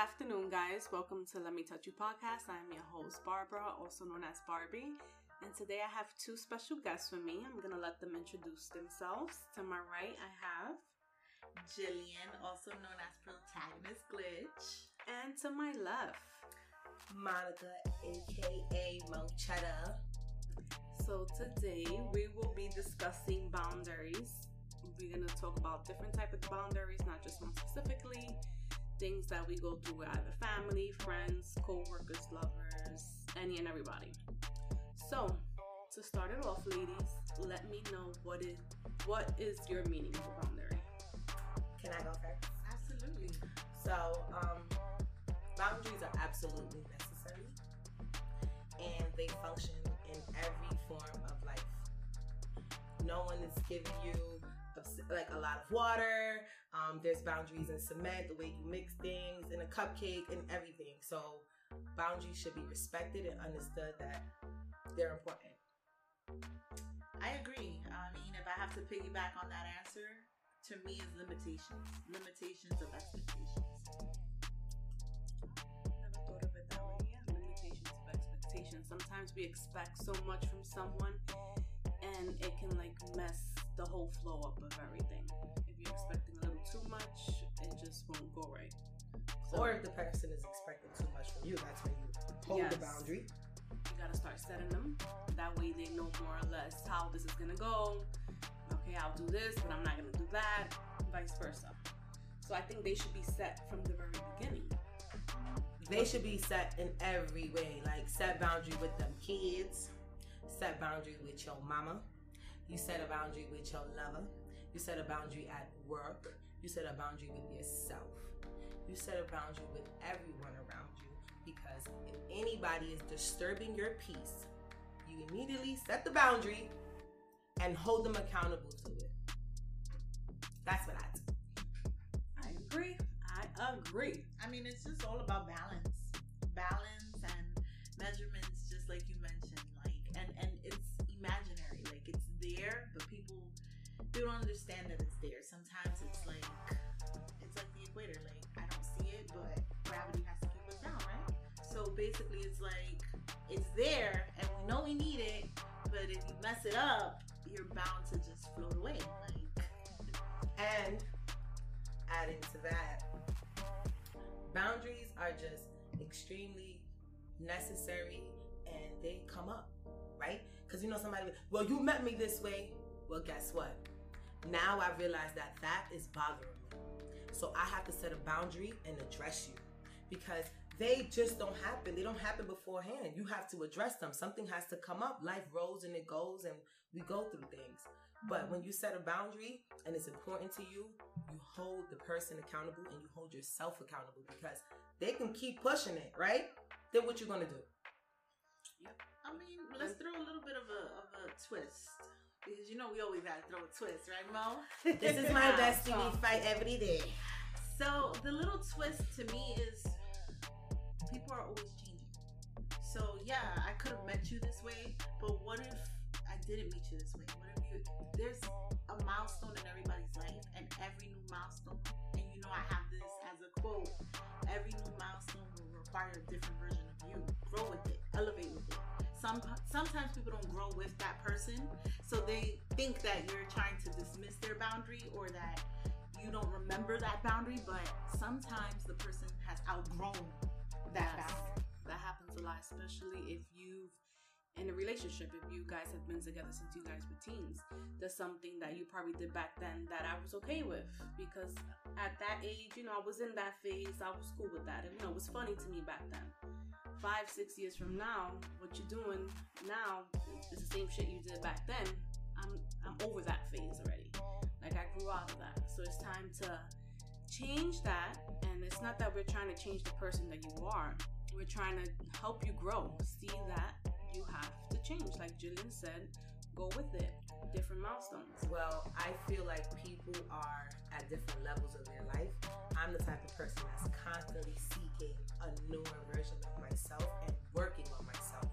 Afternoon, guys. Welcome to Let Me Touch You podcast. I'm your host, Barbara, also known as Barbie. And today I have two special guests with me. I'm going to let them introduce themselves. To my right, I have. Jillian, also known as Protagonist Glitch. And to my left, Monica, aka Mochetta. So today we will be discussing boundaries. We're gonna talk about different type of boundaries, not just one specifically. Things that we go through with either family, friends, co-workers, lovers, any and everybody. So to start it off, ladies, let me know what is what is your meaning of a boundary. Can I go first? Absolutely. So, um, boundaries are absolutely necessary, and they function in every form of life. No one is giving you like a lot of water. Um, there's boundaries in cement, the way you mix things, in a cupcake, and everything. So, boundaries should be respected and understood that they're important. I agree. I mean, if I have to piggyback on that answer, to me is limitations. Limitations of expectations. Never thought of it that way. Yeah, limitations of expectations. Sometimes we expect so much from someone, and it can like mess the whole flow up of everything. If you're expecting a little too much, it just won't go right. So Or if the person is expecting too much from you, that's when you hold the boundary. you gotta start setting them. That way, they know more or less how this is gonna go. Okay, I'll do this, but I'm not gonna do that. Vice versa. So I think they should be set from the very beginning. They should be set in every way. Like set boundary with them kids, set boundary with your mama. You set a boundary with your lover. You set a boundary at work. You set a boundary with yourself. You set a boundary with everyone around you because if anybody is disturbing your peace, you immediately set the boundary and hold them accountable to it. That's what I do. I agree. I agree. I mean, it's just all about balance, balance and measurements, they don't understand that it's there. Sometimes it's like it's like the equator. Like I don't see it, but gravity has to keep us down, right? So basically, it's like it's there, and we know we need it, but if you mess it up, you're bound to just float away. Like And adding to that, boundaries are just extremely necessary and they come up, right? Because you know, somebody, well, you met me this way. Well, guess what? Now I realize that that is bothering me. So I have to set a boundary and address you because they just don't happen. They don't happen beforehand. You have to address them. Something has to come up. Life rolls and it goes, and we go through things. But when you set a boundary and it's important to you, you hold the person accountable and you hold yourself accountable because they can keep pushing it, right? Then what you gonna do? I mean, let's throw a little bit of a of a twist. Because you know we always gotta throw a twist, right, Mo? This is my bestie. We fight every day. So the little twist to me is people are always changing. So yeah, I could have met you this way, but what if I didn't meet you this way? What if you there's a milestone in everybody's life and every new milestone, and you know I have this as a quote, every new milestone will require a different version of you. Grow with it, elevate with it. Some sometimes people don't grow with that person, so they think that you're trying to dismiss their boundary or that you don't remember that boundary, but sometimes the person has outgrown that Yes. boundary. That happens a lot, especially if you've in a relationship, if you guys have been together since you guys were teens. There's something that you probably did back then that I was okay with because at that age, you know, I was in that phase. I was cool with that. And, you know, it was funny to me back then. Five, six years from now, what you're doing now is the same shit you did back then. I'm I'm over that phase already. Like I grew out of that. So it's time to change that. And it's not that we're trying to change the person that you are. We're trying to help you grow. See that you have to change. Like Jillian said, go with it. Different milestones. Well, I feel like people are at different levels of their life. I'm the type of person that's constantly seeking a newer version of myself and working on myself.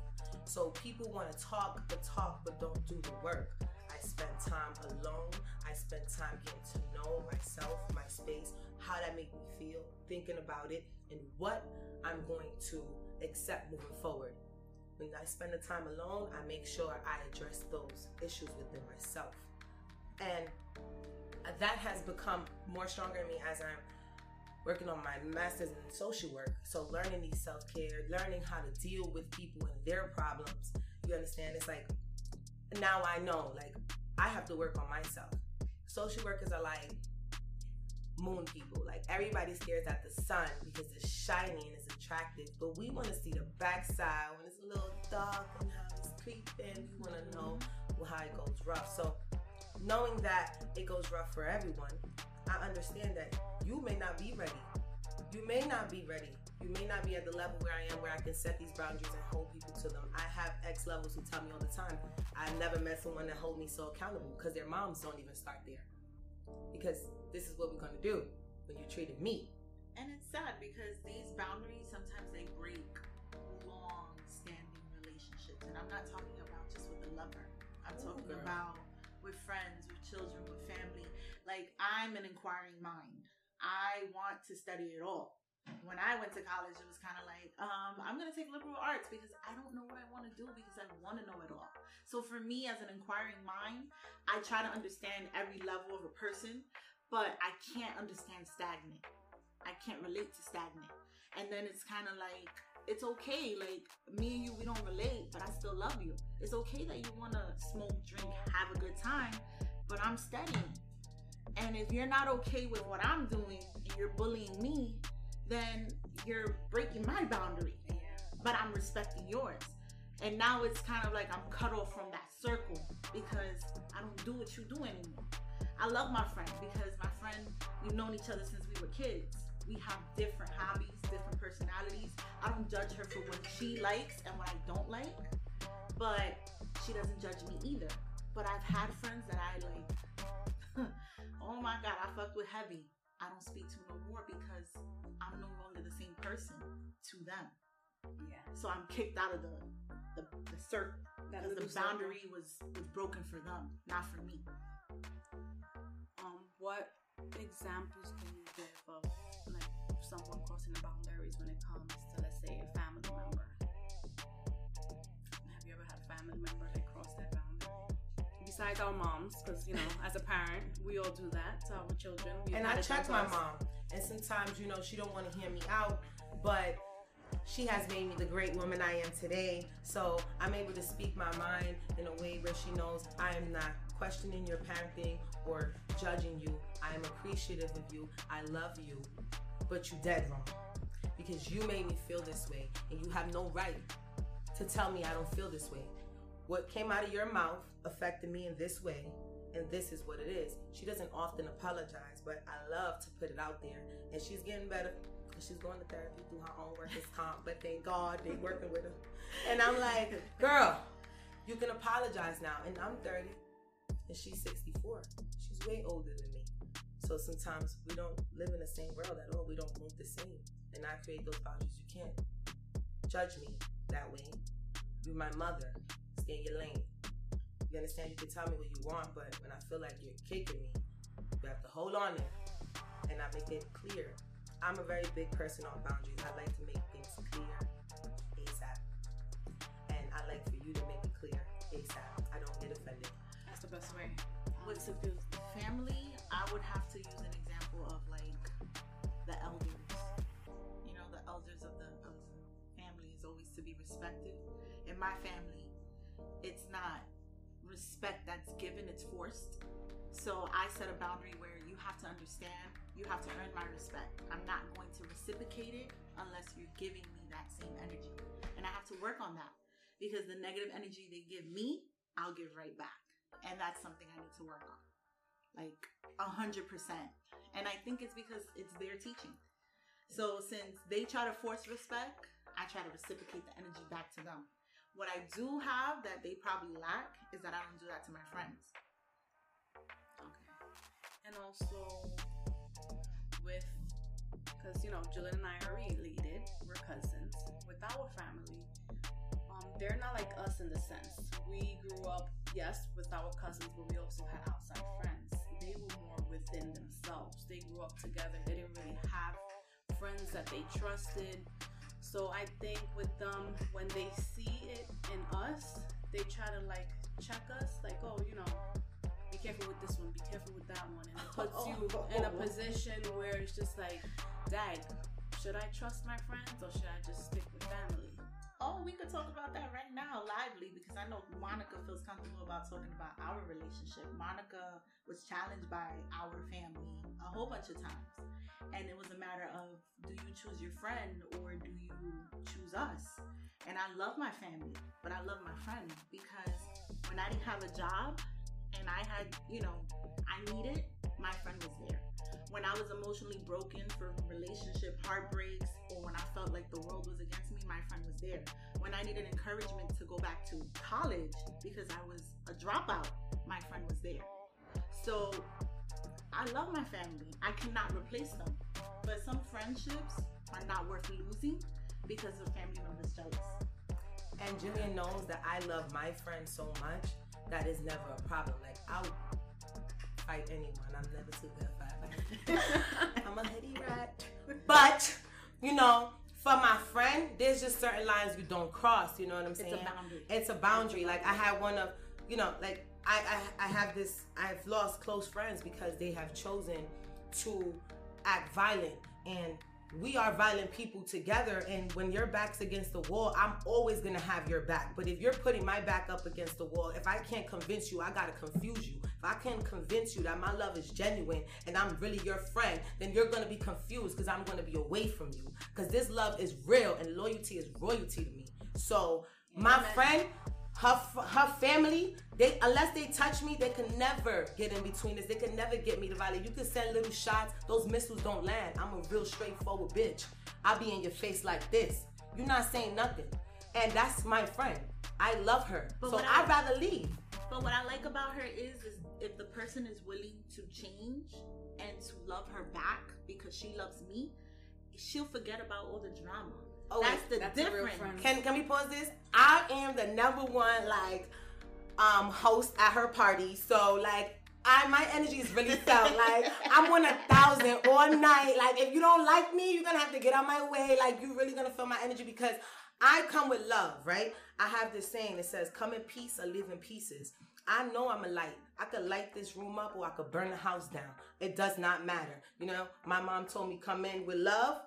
So people want to talk the talk but don't do the work. I spend time alone. I spend time getting to know myself, my space, how that make me feel, thinking about it, and what I'm going to accept moving forward. When I spend the time alone, I make sure I address those issues within myself. And that has become more stronger in me as I'm working on my master's in social work. So learning these self-care, learning how to deal with people and their problems. You understand? It's like now I know, like I have to work on myself. Social workers are like moon people. Like everybody stares at the sun because it's shiny and it's attractive, but we want to see the backside when it's a little dark and how it's creeping. We want to know how it goes rough. So knowing that it goes rough for everyone, I understand that you may not be ready. You may not be ready. You may not be at the level where I am where I can set these boundaries and hold people to them. I have ex levels who tell me all the time, I've never met someone that hold me so accountable because their moms don't even start there. Because this is what we're gonna do when you treated me. And it's sad because these boundaries sometimes they break long standing relationships. And I'm not talking about just with a lover. I'm talking about with friends, with children, with family. Like I'm an inquiring mind. I want to study it all. When I went to college, it was kind of like, um, I'm going to take liberal arts because I don't know what I want to do because I want to know it all. So for me, as an inquiring mind, I try to understand every level of a person, but I can't understand stagnant. I can't relate to stagnant. And then it's kind of like, it's okay. Like, me and you, we don't relate, but I still love you. It's okay that you want to smoke, drink, have a good time, but I'm studying. And if you're not okay with what I'm doing you're bullying me, then you're breaking my boundary. But I'm respecting yours. And now it's kind of like I'm cut off from that circle because I don't do what you do anymore. I love my friend because my friend, we've known each other since we were kids. We have different hobbies, different personalities. I don't judge her for what she likes and what I don't like, but she doesn't judge me either. But I've had friends that I like, oh my God, I fucked with heavy. I don't speak to no more because I'm no longer the same person to them. Yeah. So I'm kicked out of the the, the circle That because the little circle. boundary was was broken for them, not for me. Um, what examples can you give of like someone crossing the boundaries when it comes to let's say a family member? Have you ever had a family member Besides our moms, because you know, as a parent, we all do that to our children. We've and I check my us. mom. And sometimes, you know, she don't want to hear me out, but she has made me the great woman I am today. So I'm able to speak my mind in a way where she knows I am not questioning your parenting or judging you. I am appreciative of you. I love you, but you dead wrong because you made me feel this way, and you have no right to tell me I don't feel this way. What came out of your mouth affected me in this way, and this is what it is. She doesn't often apologize, but I love to put it out there, and she's getting better. She's going to therapy through her own work, workers' comp, but thank God they working with her. And I'm like, girl, you can apologize now. And I'm 30, and she's 64. She's way older than me. So sometimes we don't live in the same world at all. We don't move the same. And I create those boundaries. You can't judge me that way. You're my mother. In your lane. You understand? You can tell me what you want, but when I feel like you're kicking me, you have to hold on there. And I make it clear. I'm a very big person on boundaries. I like to make things clear ASAP. And I like for you to make it clear ASAP. I don't get offended. That's the best way. With the family, I would have to use an example of like the elders. You know, the elders of the of the family is always to be respected. In my family, it's not respect that's given; it's forced. So I set a boundary where you have to understand, you have to earn my respect. I'm not going to reciprocate it unless you're giving me that same energy. And I have to work on that because the negative energy they give me, I'll give right back. And that's something I need to work on. Like a hundred percent. And I think it's because it's their teaching. So since they try to force respect, I try to reciprocate the energy back to them. What I do have that they probably lack is that I don't do that to my friends. Okay. And also with, because you know, Julian and I are related, we're cousins. With our family, um, they're not like us in the sense we grew up, yes, with our cousins, but we also had outside friends. They were more within themselves. They grew up together. They didn't really have friends that they trusted. So I think with them, when they see it in us, they try to like check us, like, oh, you know, be careful with this one, be careful with that one. And it puts oh. you in a position where it's just like, Dad, should I trust my friends or should I just stick with family? Oh, we could talk about that right now, lively, because I know Monica feels comfortable about talking about our relationship. Monica was challenged by our family a whole bunch of times. And it was a matter of do you choose your friend or do you choose us? And I love my family, but I love my friend because when I didn't have a job and I had, you know, I needed, my friend was there. When I was emotionally broken for relationship heartbreaks or when I felt like the world was against me, my friend was there. When I needed encouragement to go back to college because I was a dropout, my friend was there. So I love my family. I cannot replace them. But some friendships are not worth losing because of family members jealous. And Julian knows that I love my friend so much that is never a problem. Like I'll fight anyone. I'm never too good for fight. I'm a hoodie rat. But you know, for my friend, there's just certain lines you don't cross. You know what I'm saying? It's a boundary. It's a boundary. Like I had one of, you know, like I, I I have this. I've lost close friends because they have chosen to act violent and we are violent people together and when your back's against the wall i'm always gonna have your back. But if you're putting my back up against the wall if i can't convince you i gotta confuse you. If i can't convince you that my love is genuine and i'm really your friend then you're gonna be confused because i'm gonna be away from you. Because this love is real and loyalty is royalty to me. So my friend her her family they unless they touch me they can never get in between us. They can never get me to violate. You can send little shots. Those missiles don't land. I'm a real straightforward bitch. I'll be in your face like this. You're not saying nothing. And that's my friend. I love her. But so I- i'd rather leave. But what I like about her is, is if the person is willing to change and to love her back because she loves me, she'll forget about all the drama. Oh, that's the that's difference. can can we pause this i am the number one like um host at her party so like I my energy is really felt like I'm on a thousand all night. Like if you don't like me, you're gonna have to get out my way. Like you're really gonna feel my energy because I come with love, right? I have this saying that says, "Come in peace or live in pieces." I know I'm a light. I could light this room up or I could burn the house down. It does not matter. You know, my mom told me come in with love,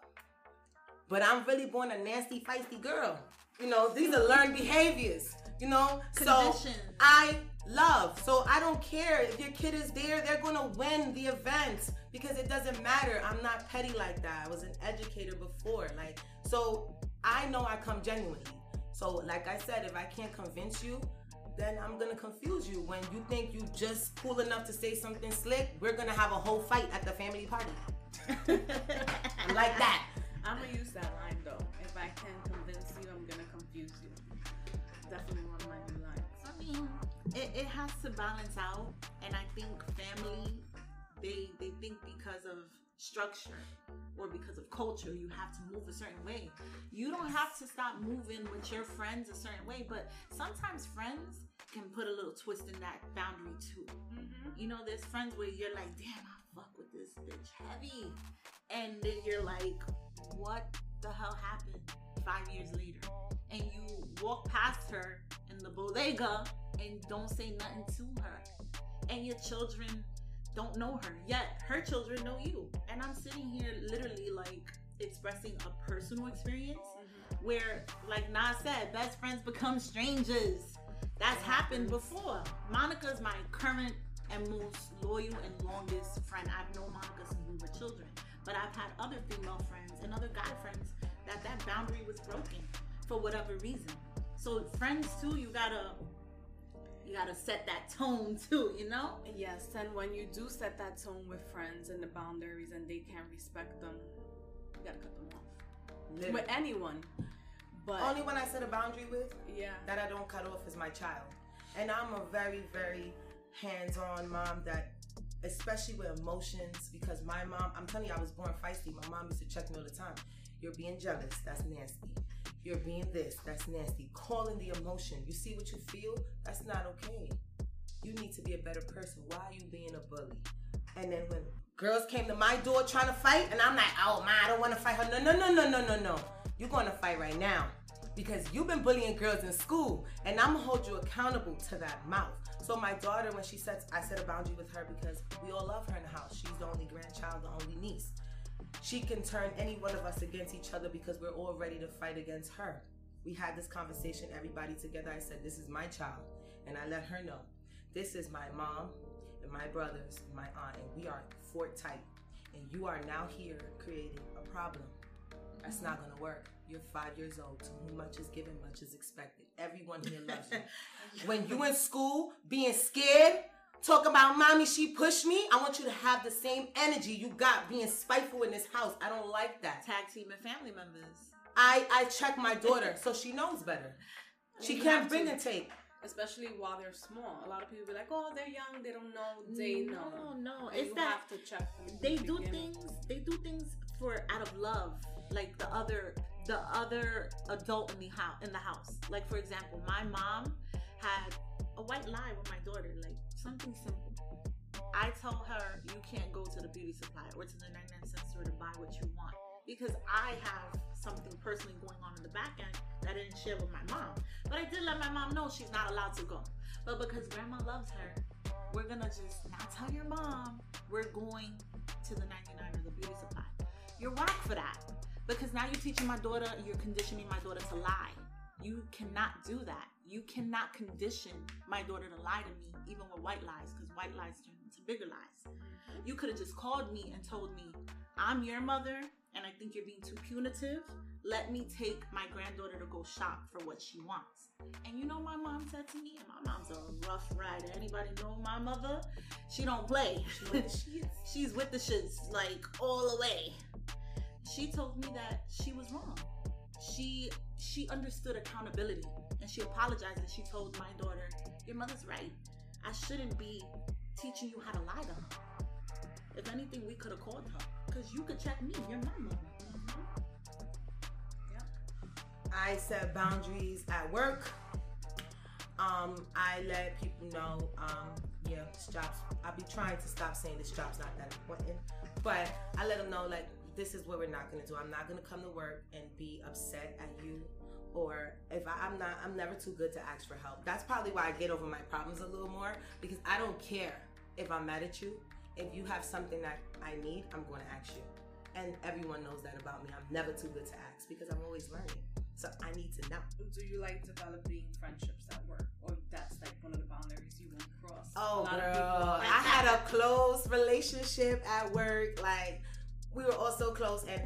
but I'm really born a nasty, feisty girl. You know, these are learned behaviors. You know, so I love. So I don't care if your kid is there; they're gonna win the event because it doesn't matter. I'm not petty like that. I was an educator before, like so. I know I come genuinely. So, like I said, if I can't convince you, then I'm gonna confuse you. When you think you just cool enough to say something slick, we're gonna have a whole fight at the family party. Like that. I'm gonna use that line though. If I can convince you, I'm gonna confuse you. Definitely one of my new lines. I mean, it, it has to balance out, and I think family, they they think because of structure or because of culture, you have to move a certain way. You don't have to stop moving with your friends a certain way, but sometimes friends can put a little twist in that boundary too. Mm-hmm. You know, there's friends where you're like, damn, I fuck with this bitch heavy. And then you're like, what the hell happened five years later? And you walk past her in the bodega and don't say nothing to her. And your children don't know her, yet her children know you. And I'm sitting here literally like expressing a personal experience mm-hmm. where, like Nas said, best friends become strangers. That's happened before. Monica's my current and most loyal and longest friend. I've known Monica since we were children, but I've had other female friends and other guy friends that that boundary was broken for whatever reason. So friends too, you gotta you gotta set that tone too, you know? Yes, and when you do set that tone with friends and the boundaries and they can't respect them, you gotta cut them off. Literally. With anyone. But Only one I set a boundary with yeah. that I don't cut off is my child. And I'm a very, very hands on mom that, especially with emotions, because my mom, I'm telling you, I was born feisty. My mom used to check me all the time. You're being jealous, that's nasty. You're being this, that's nasty. Calling the emotion. You see what you feel? That's not okay. You need to be a better person. Why are you being a bully? And then when girls came to my door trying to fight, and I'm like, oh, man, I don't want to fight her. No, no, no, no, no, no, no. You're going to fight right now because you've been bullying girls in school, and I'm gonna hold you accountable to that mouth. So my daughter, when she sets, I set a boundary with her because we all love her in the house. She's the only grandchild, the only niece. She can turn any one of us against each other because we're all ready to fight against her. We had this conversation, everybody together. I said, This is my child. And I let her know, This is my mom and my brothers and my aunt, and we are fort tight. And you are now here creating a problem. That's not gonna work. You're five years old. To whom much is given, much is expected. Everyone here loves you. when you in school being scared, talk about mommy, she pushed me. I want you to have the same energy you got being spiteful in this house. I don't like that. Tag team and family members. I I check my daughter so she knows better. She You can't bring to. and take. Especially while they're small. A lot of people be like, oh, they're young, they don't know. They mm, know. No, no. It's you that have to check they the do beginning. things they do things for out of love like the other the other adult in the house in the house. Like for example my mom had a white lie with my daughter like something simple. I tell her you can't go to the beauty supply or to the 99 cent store to buy what you want because i have something personally going on in the back end that i didn't share with my mom. But i did let my mom know she's not allowed to go. But because grandma loves her we're gonna just not tell your mom we're going to the 99 or the beauty supply. You're whack for that because now you're teaching my daughter, you're conditioning my daughter to lie. You cannot do that. You cannot condition my daughter to lie to me, even with white lies, because white lies turn into bigger lies. You could have just called me and told me, I'm your mother and I think you're being too punitive. Let me take my granddaughter to go shop for what she wants. And you know my mom said to me, and my mom's a rough rider. Anybody know my mother? She don't play. She's with the shits like all the way. She told me that she was wrong. She she understood accountability and she apologized and she told my daughter, "Your mother's right. I shouldn't be teaching you how to lie to her. If anything, we could have called her because you could check me. You're my mother." I set boundaries at work. Um, I let people know, um, yeah, this job's, I'll be trying to stop saying this job's not that important, but I let them know, like, this is what we're not gonna do. I'm not gonna come to work and be upset at you. Or if I, I'm not, I'm never too good to ask for help. That's probably why I get over my problems a little more because I don't care if I'm mad at you. If you have something that I need, I'm going to ask you. And everyone knows that about me. I'm never too good to ask because I'm always learning. So I need to know. Do you like developing friendships at work? Or that's like one of the boundaries you won't cross? Oh, A lot of girl. I had a close relationship at work. Like, we were all so close. And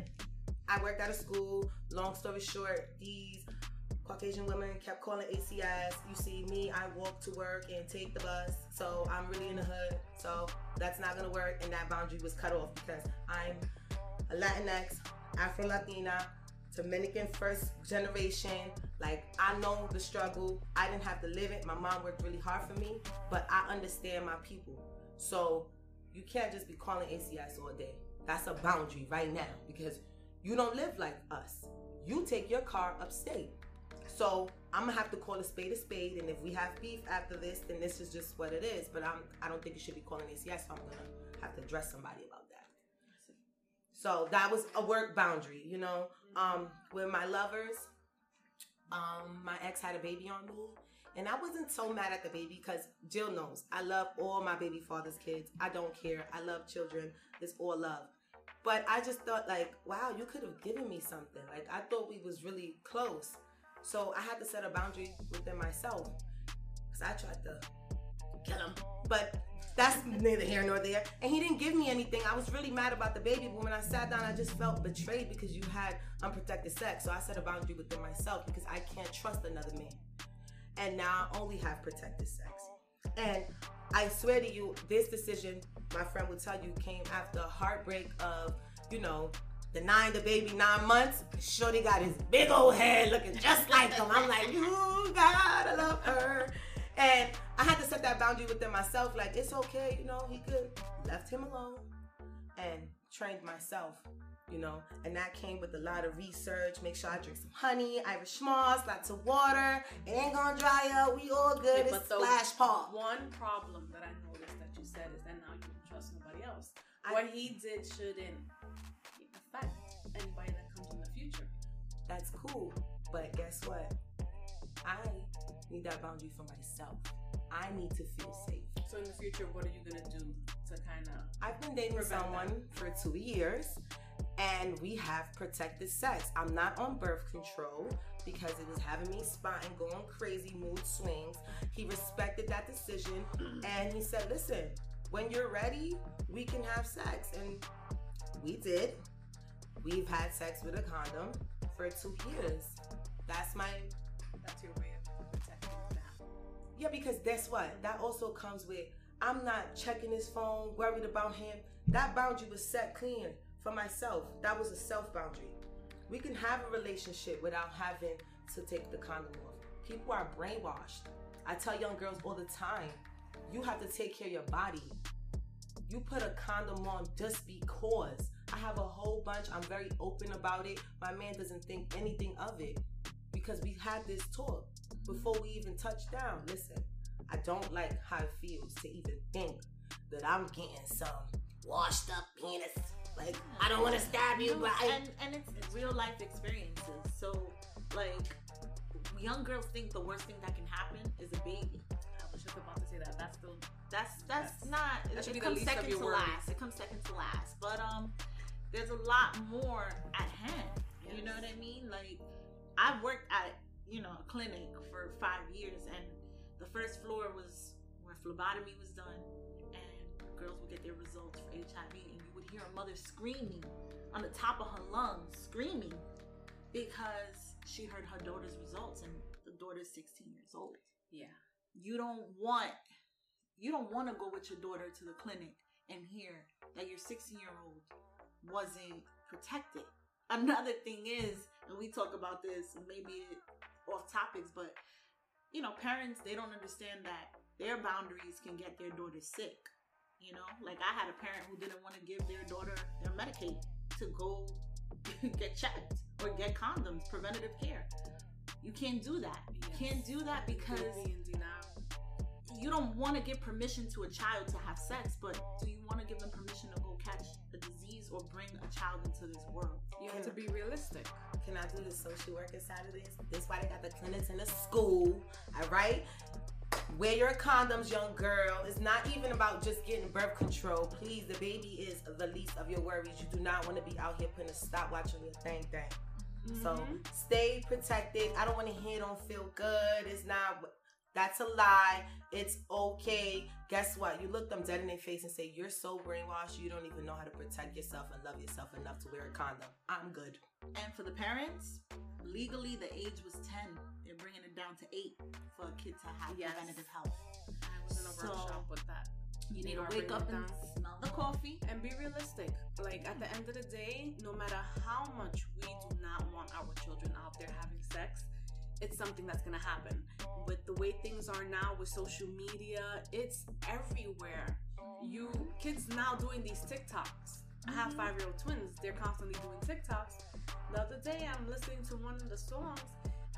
I worked at a school. Long story short, these Caucasian women kept calling ACS. You see me, I walk to work and take the bus. So I'm really in the hood. So that's not to work. And that boundary was cut off because I'm a Latinx, Afro Latina, Dominican first generation. Like I know the struggle. I didn't have to live it. My mom worked really hard for me, but I understand my people. So you can't just be calling ACS all day. That's a boundary right now because you don't live like us. You take your car upstate. So I'm gonna have to call a spade a spade, and if we have beef after this, then this is just what it is. But I'm I don't think you should be calling ACS. So I'm gonna have to address somebody about that. So that was a work boundary, you know. Um, with my lovers, um, my ex had a baby on me, and I wasn't so mad at the baby because Jill knows I love all my baby father's kids. I don't care. I love children. It's all love. But I just thought like, wow, you could have given me something. Like I thought we was really close. So I had to set a boundary within myself because I tried to kill him. But That's neither here nor there. And he didn't give me anything. I was really mad about the baby, but when I sat down, I just felt betrayed because you had unprotected sex. So I set a boundary within myself because I can't trust another man. And now I only have protected sex. And I swear to you, this decision, my friend would tell you, came after a heartbreak of, you know, the nine, the baby, nine months. Shorty got his big old head looking just like him. I'm like, you gotta love her. And I had to set that boundary within myself. Like, it's okay, you know, he could left him alone and trained myself, you know. And that came with a lot of research. Make sure I drink some honey, Irish moss, lots of water. It ain't gonna dry up. We all good. Okay, it's splash pop. One problem that I noticed that you said is that I- what he did shouldn't affect anybody that comes in the future. That's cool. But guess what? I need that boundary for myself. I need to feel safe. So in the future, what are you gonna do to kind of? I've been dating someone for two years and we have protected sex. I'm not on birth control because it was having me spotting, going crazy, mood swings. He respected that decision and he said, listen, when you're ready, we can have sex. And we did. We've had sex with a condom for two years. That's my That's your way of protecting that. yeah, because guess what? That also comes with I'm not checking his phone, worried about him. That boundary was set clean for myself. That was a self boundary. We can have a relationship without having to take the condom off. People are brainwashed. I tell young girls all the time, you have to take care of your body. You put a condom on just because. I have a whole bunch. I'm very open about it. My man doesn't think anything of it because we had this talk before we even touched down. Listen, I don't like how it feels to even think that I'm getting some washed up penis. Like I don't want to stab you, but I, and and it's real life experiences. So like young girls think the worst thing that can happen is a baby. I was just about to say that. That's the That's that's, That's- not. that should it be the comes second to worries. last. It comes second to last. But um, there's a lot more at hand. You know what I mean? Like I worked at you know a clinic for five years, and the first floor was where phlebotomy was done, and girls would get their results for HIV, and you would hear a mother screaming on the top of her lungs, screaming because she heard her daughter's results, and the daughter's 16 years old yeah. You don't want you don't want to go with your daughter to the clinic and hear that your 16 year old wasn't protected. Another thing is and we talk about this maybe off topics but you know parents they don't understand that their boundaries can get their daughter sick you know? Like i had a parent who didn't want to give their daughter their medicaid to go get checked or get condoms preventative care you can't do that you can't do that because you don't want to give permission to a child to have sex, but do you want to give them permission to go catch a disease or bring a child into this world? You have to be realistic. can I do the social worker side of this? This why they got the clinics in the school. All right. Wear your condoms, young girl. It's not even about just getting birth control. Please, the baby is the least of your worries. You do not want to be out here putting a stopwatch on your thing thing. So Mhm. stay protected. I don't want to hear don't feel good. It's not. That's a lie. It's okay. Guess what? You look them dead in their face and say, You're so brainwashed, you don't even know how to protect yourself and love yourself enough to wear a condom. I'm good. And for the parents, legally the age was 10. They're bringing it down to 8 for a kid to have Yes. preventative health. I was in a So, workshop with that. You need to wake up and smell the coffee. and be realistic. Like at the end of the day, no matter how much we do not want our children out there having sex, it's something that's gonna happen. With the way things are now with social media, it's everywhere. You kids now doing these TikToks. I have mm-hmm. five year old twins, they're constantly doing TikToks. The other day I'm listening to one of the songs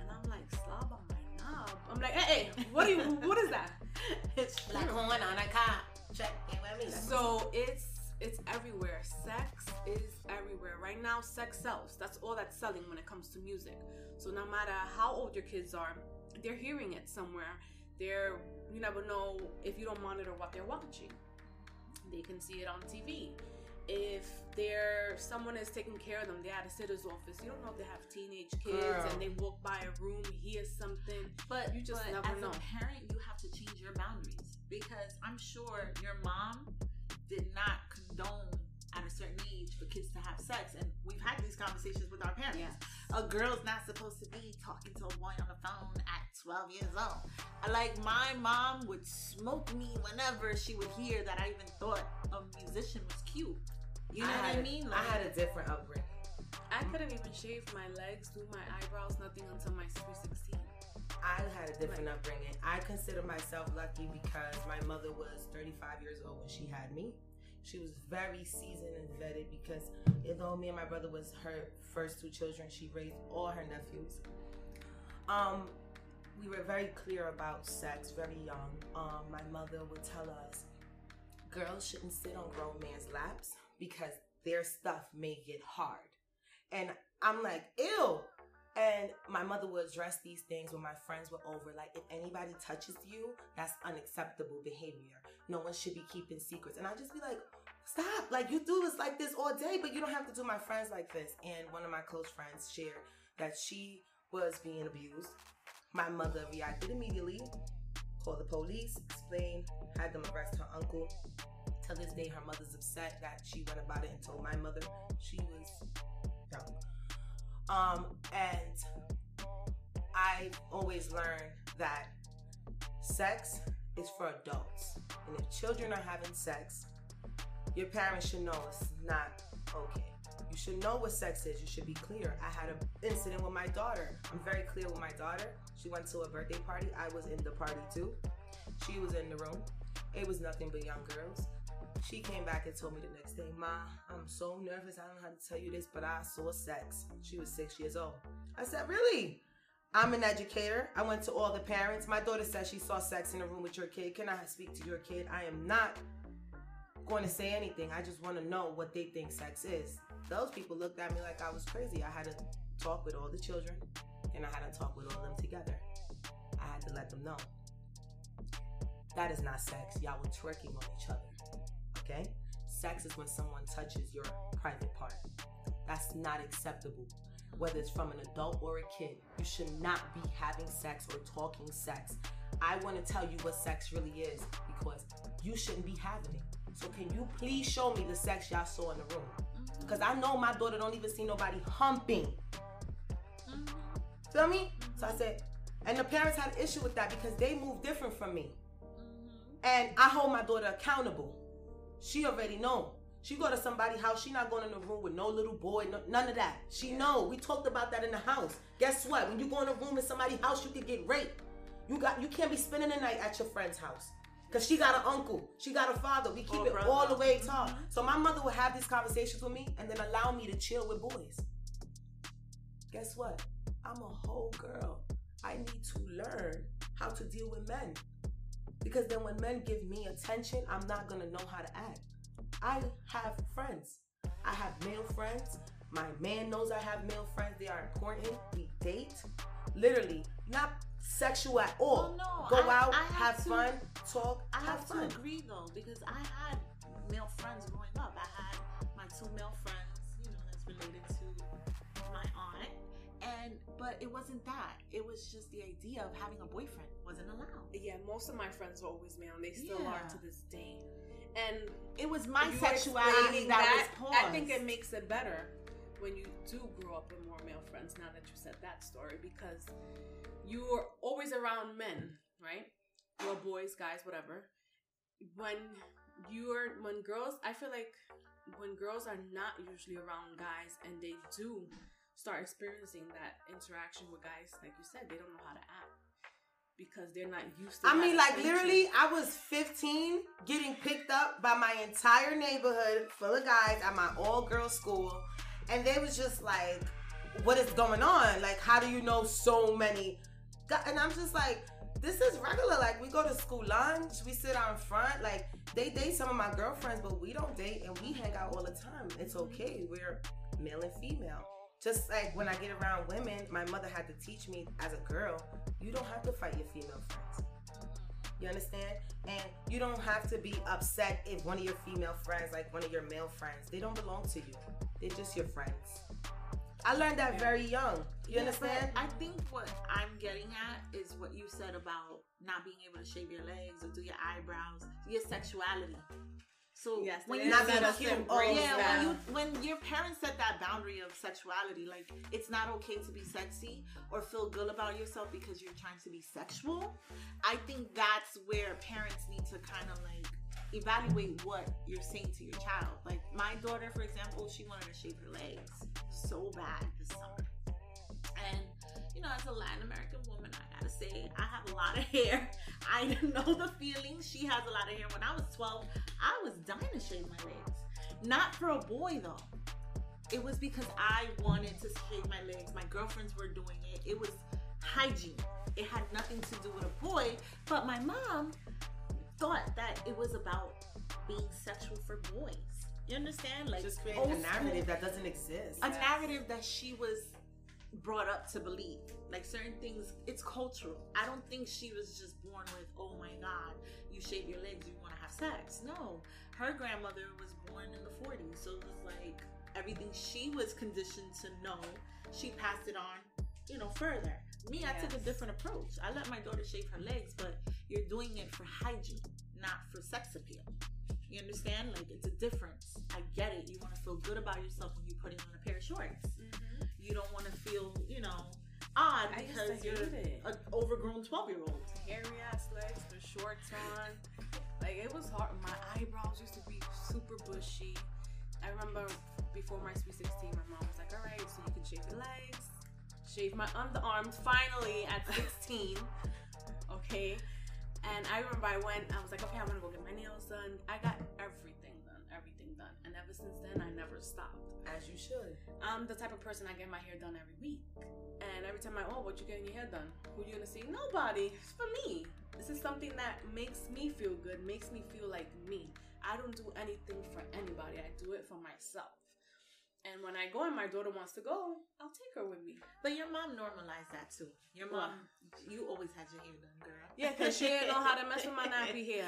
and I'm like, slob on my knob. I'm like, hey, hey, what do you what is that? It's Like going on a cop. Check it with me. So it's it's everywhere. Sex is everywhere. Right now, sex sells. That's all that's selling when it comes to music. So no matter how old your kids are, they're hearing it somewhere. They're you never know if you don't monitor what they're watching. They can see it on TV. If they're someone is taking care of them, they're at a sitter's office. You don't know if they have teenage kids Girl. and they walk by a room, hear something. But You just but never as know. a parent, you have to change your boundaries. because I'm sure your mom did not condone at a certain age for kids to have sex. And we've had these conversations with our parents. Yeah. A girl's not supposed to be talking to a boy on the phone at 12 years old. Like my mom would smoke me whenever she would hear that I even thought a musician was cute. You know what had I a- mean? I had a different upbringing. I couldn't even shave my legs, do my eyebrows, nothing until my sweet 16. I had a different upbringing. I consider myself lucky because my mother was 35 years old when she had me. She was very seasoned and vetted because although me and my brother was her first two children, she raised all her nephews. Um, we were very clear about sex very young. Um, my mother would tell us girls shouldn't sit on grown men's laps because their stuff may get hard. And I'm like, ew. And my mother would address these things when my friends were over. Like, if anybody touches you, that's unacceptable behavior. No one should be keeping secrets. And I'd just be like, stop. Like, you do this like this all day, but you don't have to do my friends like this. And one of my close friends shared that she was being abused. My mother reacted immediately, called the police, explained, had them arrest her uncle. Till this day, her mother's upset that she went about it and told my mother she was young. Um, and I've always learned that sex is for adults. And if children are having sex, your parents should know it's not okay. You should know what sex is. You should be clear. I had an incident with my daughter. I'm very clear with my daughter. She went to a birthday party. I was in the party too. She was in the room. It was nothing but young girls. She came back and told me the next day, Ma, I'm so nervous. I don't know how to tell you this, but I saw sex. She was six years old. I said, Really? I'm an educator. I went to all the parents. My daughter said she saw sex in a room with your kid. Can I speak to your kid? I am not going to say anything. I just want to know what they think sex is. Those people looked at me like I was crazy. I had to talk with all the children and I had to talk with all of them together. I had to let them know. That is not sex. Y'all were twerking on each other. Okay? Sex is when someone touches your private part. That's not acceptable. Whether it's from an adult or a kid, you should not be having sex or talking sex. I want to tell you what sex really is because you shouldn't be having it. So can you please show me the sex y'all saw in the room? Mm-hmm. Because I know my daughter don't even see nobody humping. Mm-hmm. Feel me? So I mm-hmm. said, and the parents had an issue with that because they move different from me. And I hold my daughter accountable. She already know. She go to somebody's house. She not going in the room with no little boy. No, none of that. She know. We talked about that in the house. Guess what? When you go in a room in somebody's house, you could get raped. You got. You can't be spending the night at your friend's house. Cause she got an uncle, she got a father. We keep Or it brother. all the way mm-hmm. tall. So my mother would have these conversations with me, and then allow me to chill with boys. Guess what? I'm a whole girl. I need to learn how to deal with men. Because then when men give me attention, I'm not gonna know how to act. I have friends. I have male friends. My man knows I have male friends. They are important. We date. Literally, not sexual at all. Well, no, Go I- out, I have have to- fun, talk, I have have fun. to agree though, because I had male friends growing up. I had my two male friends, you know, that's related to my aunt. And but it wasn't that. It was just the idea of having a boyfriend wasn't allowed. Yeah, most of my friends were always male, and they still are to this day. And It was my sexuality explaining that, was paused. I think it makes it better when you do grow up with more male friends. Now that you said that story, because you're always around men, right? Well, boys, guys, whatever. When you're when girls, I feel like when girls are not usually around guys and they do start experiencing that interaction with guys, like you said, they don't know how to act because they're not used to. It. I mean, like attention. literally, I was 15 getting picked up by my entire neighborhood full of guys at my all girls school. And they was just like, what is going on? Like, how do you know so many? And I'm just like, this is regular. Like, we go to school lunch, we sit out front. Like, they date some of my girlfriends, but we don't date and we hang out all the time. It's okay. We're male and female. Just like when I get around women, my mother had to teach me as a girl, you don't have to fight your female friends. You understand? And you don't have to be upset if one of your female friends, like one of your male friends, they don't belong to you. They're just your friends. I learned that very young. You Yeah, understand? I think what I'm getting at is what you said about not being able to shave your legs or do your eyebrows, your sexuality. So Yes, when you Not being set up Oh, embrace yeah, when you when your parents set that boundary of sexuality, like it's not okay to be sexy or feel good about yourself because you're trying to be sexual. I think that's where parents need to kind of like evaluate what you're saying to your child. Like my daughter, for example, she wanted to shave her legs so bad this summer, and you know, as a Latin American woman, I gotta say I have a lot of hair. I know the feeling. She has a lot of hair. When I was 12, I was dying to shave my legs. Not for a boy though. It was because I wanted to shave my legs. My girlfriends were doing it. It was hygiene. It had nothing to do with a boy. But my mom thought that it was about being sexual for boys. You understand? Like Just creating a narrative school- that doesn't exist. a narrative that she was brought up to believe. Like certain things, it's cultural. I don't think she was just born with, oh my God, you shave your legs, you want to have sex. No, her grandmother was born in the 40s, so it was like everything she was conditioned to know, she passed it on, you know, further. Me, I took a different approach. I let my daughter shave her legs, but you're doing it for hygiene, not for sex appeal. You understand? Like it's a difference. I get it. You want to feel good about yourself when you're putting on a pair of shorts. Mm-hmm. You don't want to feel, you know, odd because you're an overgrown 12 year old. hairy ass legs, the shorts on. Like it was hard. My eyebrows used to be super bushy. I remember before my sweet 16, my mom was like, "All right, so you can shave your legs, shave my underarms." Finally, at 16, okay. And I remember I went. I was like, "Okay, I'm gonna go get my nails done." I got everything done, everything done, and ever since then, I never stopped. As you should. I'm the type of person I get my hair done every week. And every time I, oh, what you getting your hair done? Who you gonna see? Nobody. It's for me. This is something that makes me feel good, makes me feel like me. I don't do anything for anybody. I do it for myself. And when I go and my daughter wants to go, I'll take her with me. But your mom normalized that too. Your mom, you always had your hair done, girl. Yeah, because she didn't know how to mess with my nappy hair.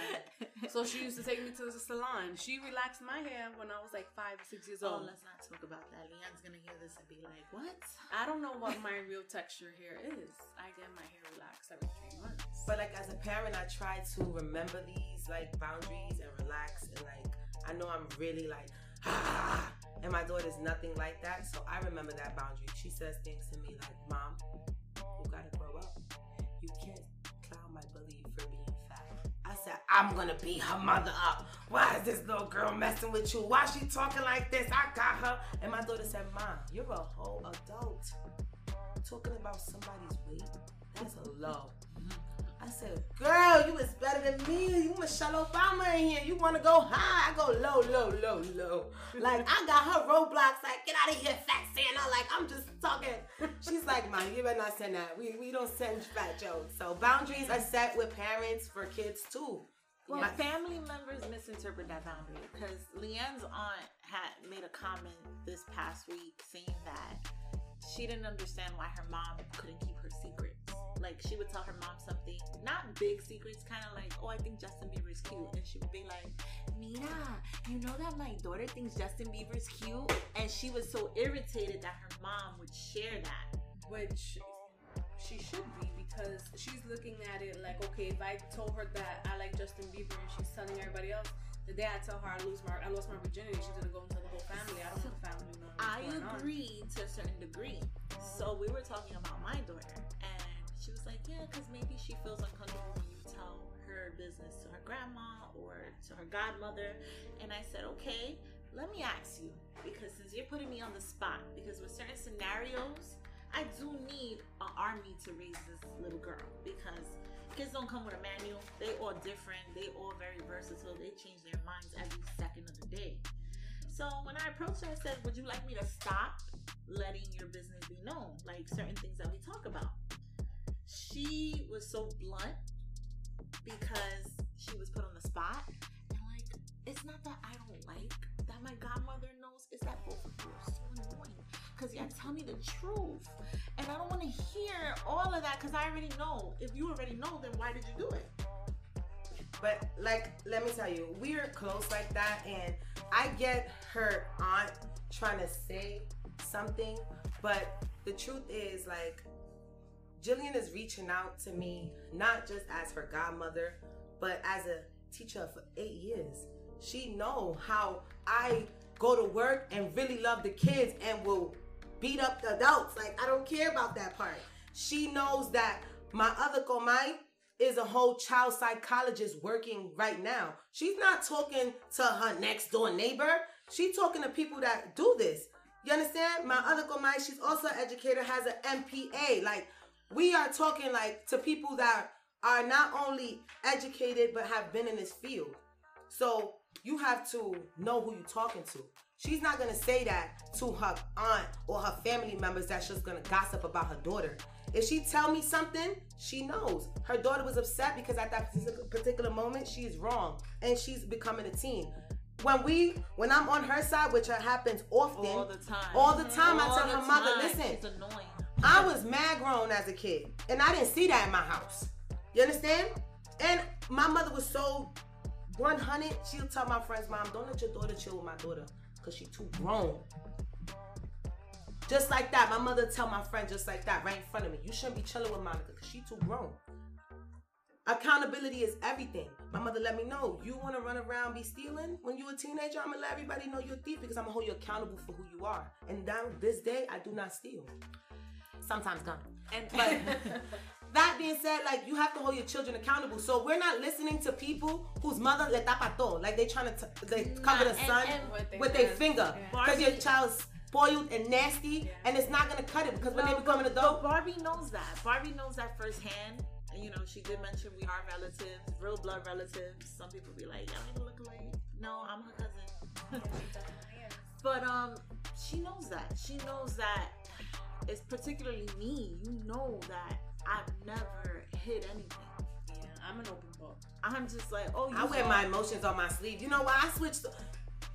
So she used to take me to the salon. She relaxed my hair when I was like five, six years old. Oh, old. let's not talk about that. Leon's gonna hear this and be like, "What?" I don't know what my real texture hair is. I get my hair relaxed every three months. But like as a parent, I try to remember these like boundaries and relax and like I know I'm really like ah, and my daughter's nothing like that. So I remember that boundary. She says things to me like, "Mom, you gotta grow up. You can't clown my bully for being fat." I said, "I'm gonna beat her mother up. Why is this little girl messing with you? Why she talking like this? I got her." And my daughter said, "Mom, you're a whole adult. Talking about somebody's weight, that's a low." I said, girl, you is better than me. You Michelle Obama in here. You want to go high? I go low, low, low, low. Like, I got her roadblocks. Like, get out of here, fat Santa. Like, I'm just talking. She's like, Mom, you better not send that. We, we don't send fat jokes. So, boundaries are set with parents for kids, too. Well, My- family members misinterpret that boundary because Leanne's aunt had made a comment this past week saying that she didn't understand why her mom couldn't keep her secrets. Like she would tell her mom something, not big secrets, kind of like, "Oh, I think Justin Bieber's cute," and she would be like, "Mira, you know that my daughter thinks Justin Bieber's cute," and she was so irritated that her mom would share that. which she should be because she's looking at it like, okay, if I told her that I like Justin Bieber and she's telling everybody else, the day I tell her I lose my I lost my virginity, she's gonna go and tell the whole family. I don't want the family to know I on. agree to a certain degree. So we were talking about my daughter, and she was like, "Yeah, because maybe she feels uncomfortable when you tell her business to her grandma or to her godmother." And I said, "Okay, let me ask you, because since you're putting me on the spot, because with certain scenarios, I do need an army to raise this little girl because." Kids don't come with a manual. They all different. They all very versatile. They change their minds every second of the day. So when I approached her, I said, Would you like me to stop letting your business be known? Like certain things that we talk about. She was so blunt because she was put on the spot. And like, it's not that I don't like that my godmother knows, it's that both Because you tell me the truth. And I don't want to hear all of that because I already know. If you already know, then why did you do it? But like, let me tell you, we're close like that, and I get her aunt trying to say something, But the truth is, like, Jillian is reaching out to me not just as her godmother, but as a teacher for eight years. She know how I go to work and really love the kids and will beat up the adults. Like I don't care about that part. She knows that my other comay is a whole child psychologist working right now. She's not talking to her next door neighbor. She's talking to people that do this. You understand? My other comay, she's also an educator, has an MPA. Like we are talking like to people that are not only educated but have been in this field. So you have to know who you're talking to. She's not gonna say that to her aunt or her family members that's just gonna gossip about her daughter. If she tell me something, she knows. Her daughter was upset because at that particular moment she's wrong and she's becoming a teen. When we, when I'm on her side, which happens often, all the time, all the time, all I tell her mother, listen. I was mad grown as a kid, and I didn't see that in my house. You understand? And my mother was so 100. She'll tell my friends, Mom, don't let your daughter chill with my daughter because she too grown. Just like that. My mother tell my friend just like that right in front of me. You shouldn't be chilling with Monica because she too grown. Accountability is everything. My mother let me know. You want to run around be stealing when you're a teenager? I'm gonna let everybody know you're a thief because I'm gonna hold you accountable for who you are. And down this day, I do not steal. Sometimes gone. And but that being said, like you have to hold your children accountable. So we're not listening to people whose mother le tapa todo, like they trying to t- they cover the and- sun with their finger because your child's spoiled and nasty, and it's not gonna cut it because when they No, become an adult, Barbie knows that. Barbie knows that firsthand. And, you know, she did mention we are relatives, real blood relatives. Some people be like, "Yeah, we look alike." No, I'm her cousin. but um, she knows that. She knows that it's particularly me. You know that I've never hid anything. Yeah, I'm an open book. I'm just like, oh, you I wear my emotions on my sleeve. You know why I switched?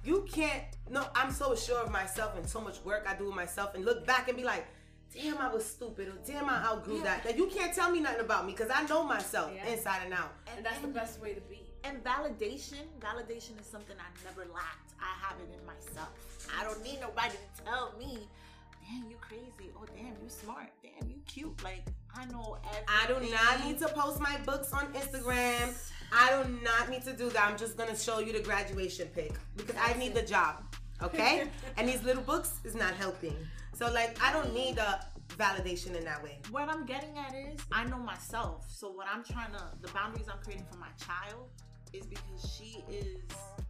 You can't. No, I'm so sure of myself and so much work I do with myself, and look back and be like, "Damn, I was stupid," or "Damn, I outgrew that." That you can't tell me nothing about me because I know myself Yeah. inside and out. And that's the best way to be. And validation, validation is something I never lacked. I have it in myself. I don't need nobody to tell me, damn, you crazy. Oh, damn, you smart. Damn, you cute. Like, I know I do not need to post my books on Instagram. I do not need to do that. I'm just gonna show you the graduation pic because I need the job. Okay? and these little books is not helping. So like I don't need a validation in that way. What I'm getting at is, I know myself. So, what I'm trying to, the boundaries I'm creating for my child is because she is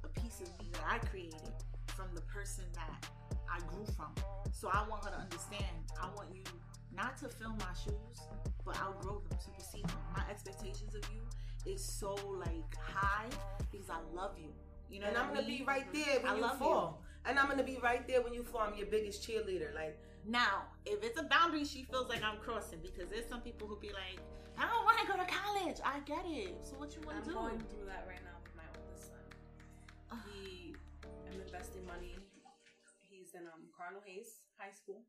a piece of me that I created from the person that I grew from. So, I want her to understand. I want you not to fill my shoes, but outgrow them, supersede them. My expectations of you is so like high because I love you. You know, And I'm gonna mean? be right there when I you fall. And I'm gonna be right there when you fall. I'm your biggest cheerleader. Like Now, if it's a boundary she feels like I'm crossing, because there's some people who be like, I don't want to go to college. I get it. So what you want to do? I'm going through that right now with my oldest son. He, I'm investing money. He's in um Cardinal Hayes High School,